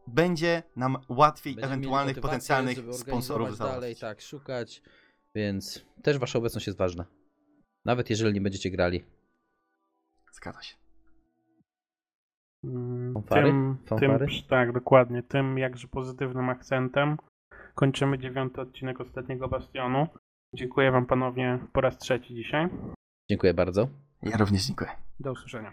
będzie nam łatwiej Będziemy ewentualnych potencjalnych sponsorów dalej, załatwić. tak, szukać, więc też wasza obecność jest ważna. Nawet jeżeli nie będziecie grali. Zgadza się. Mm, Fanfary? Tym, Fanfary? tym, tak, dokładnie. Tym jakże pozytywnym akcentem kończymy dziewiąty odcinek ostatniego Bastionu. Dziękuję wam panowie po raz trzeci dzisiaj. Dziękuję bardzo. Ja również dziękuję. Do usłyszenia.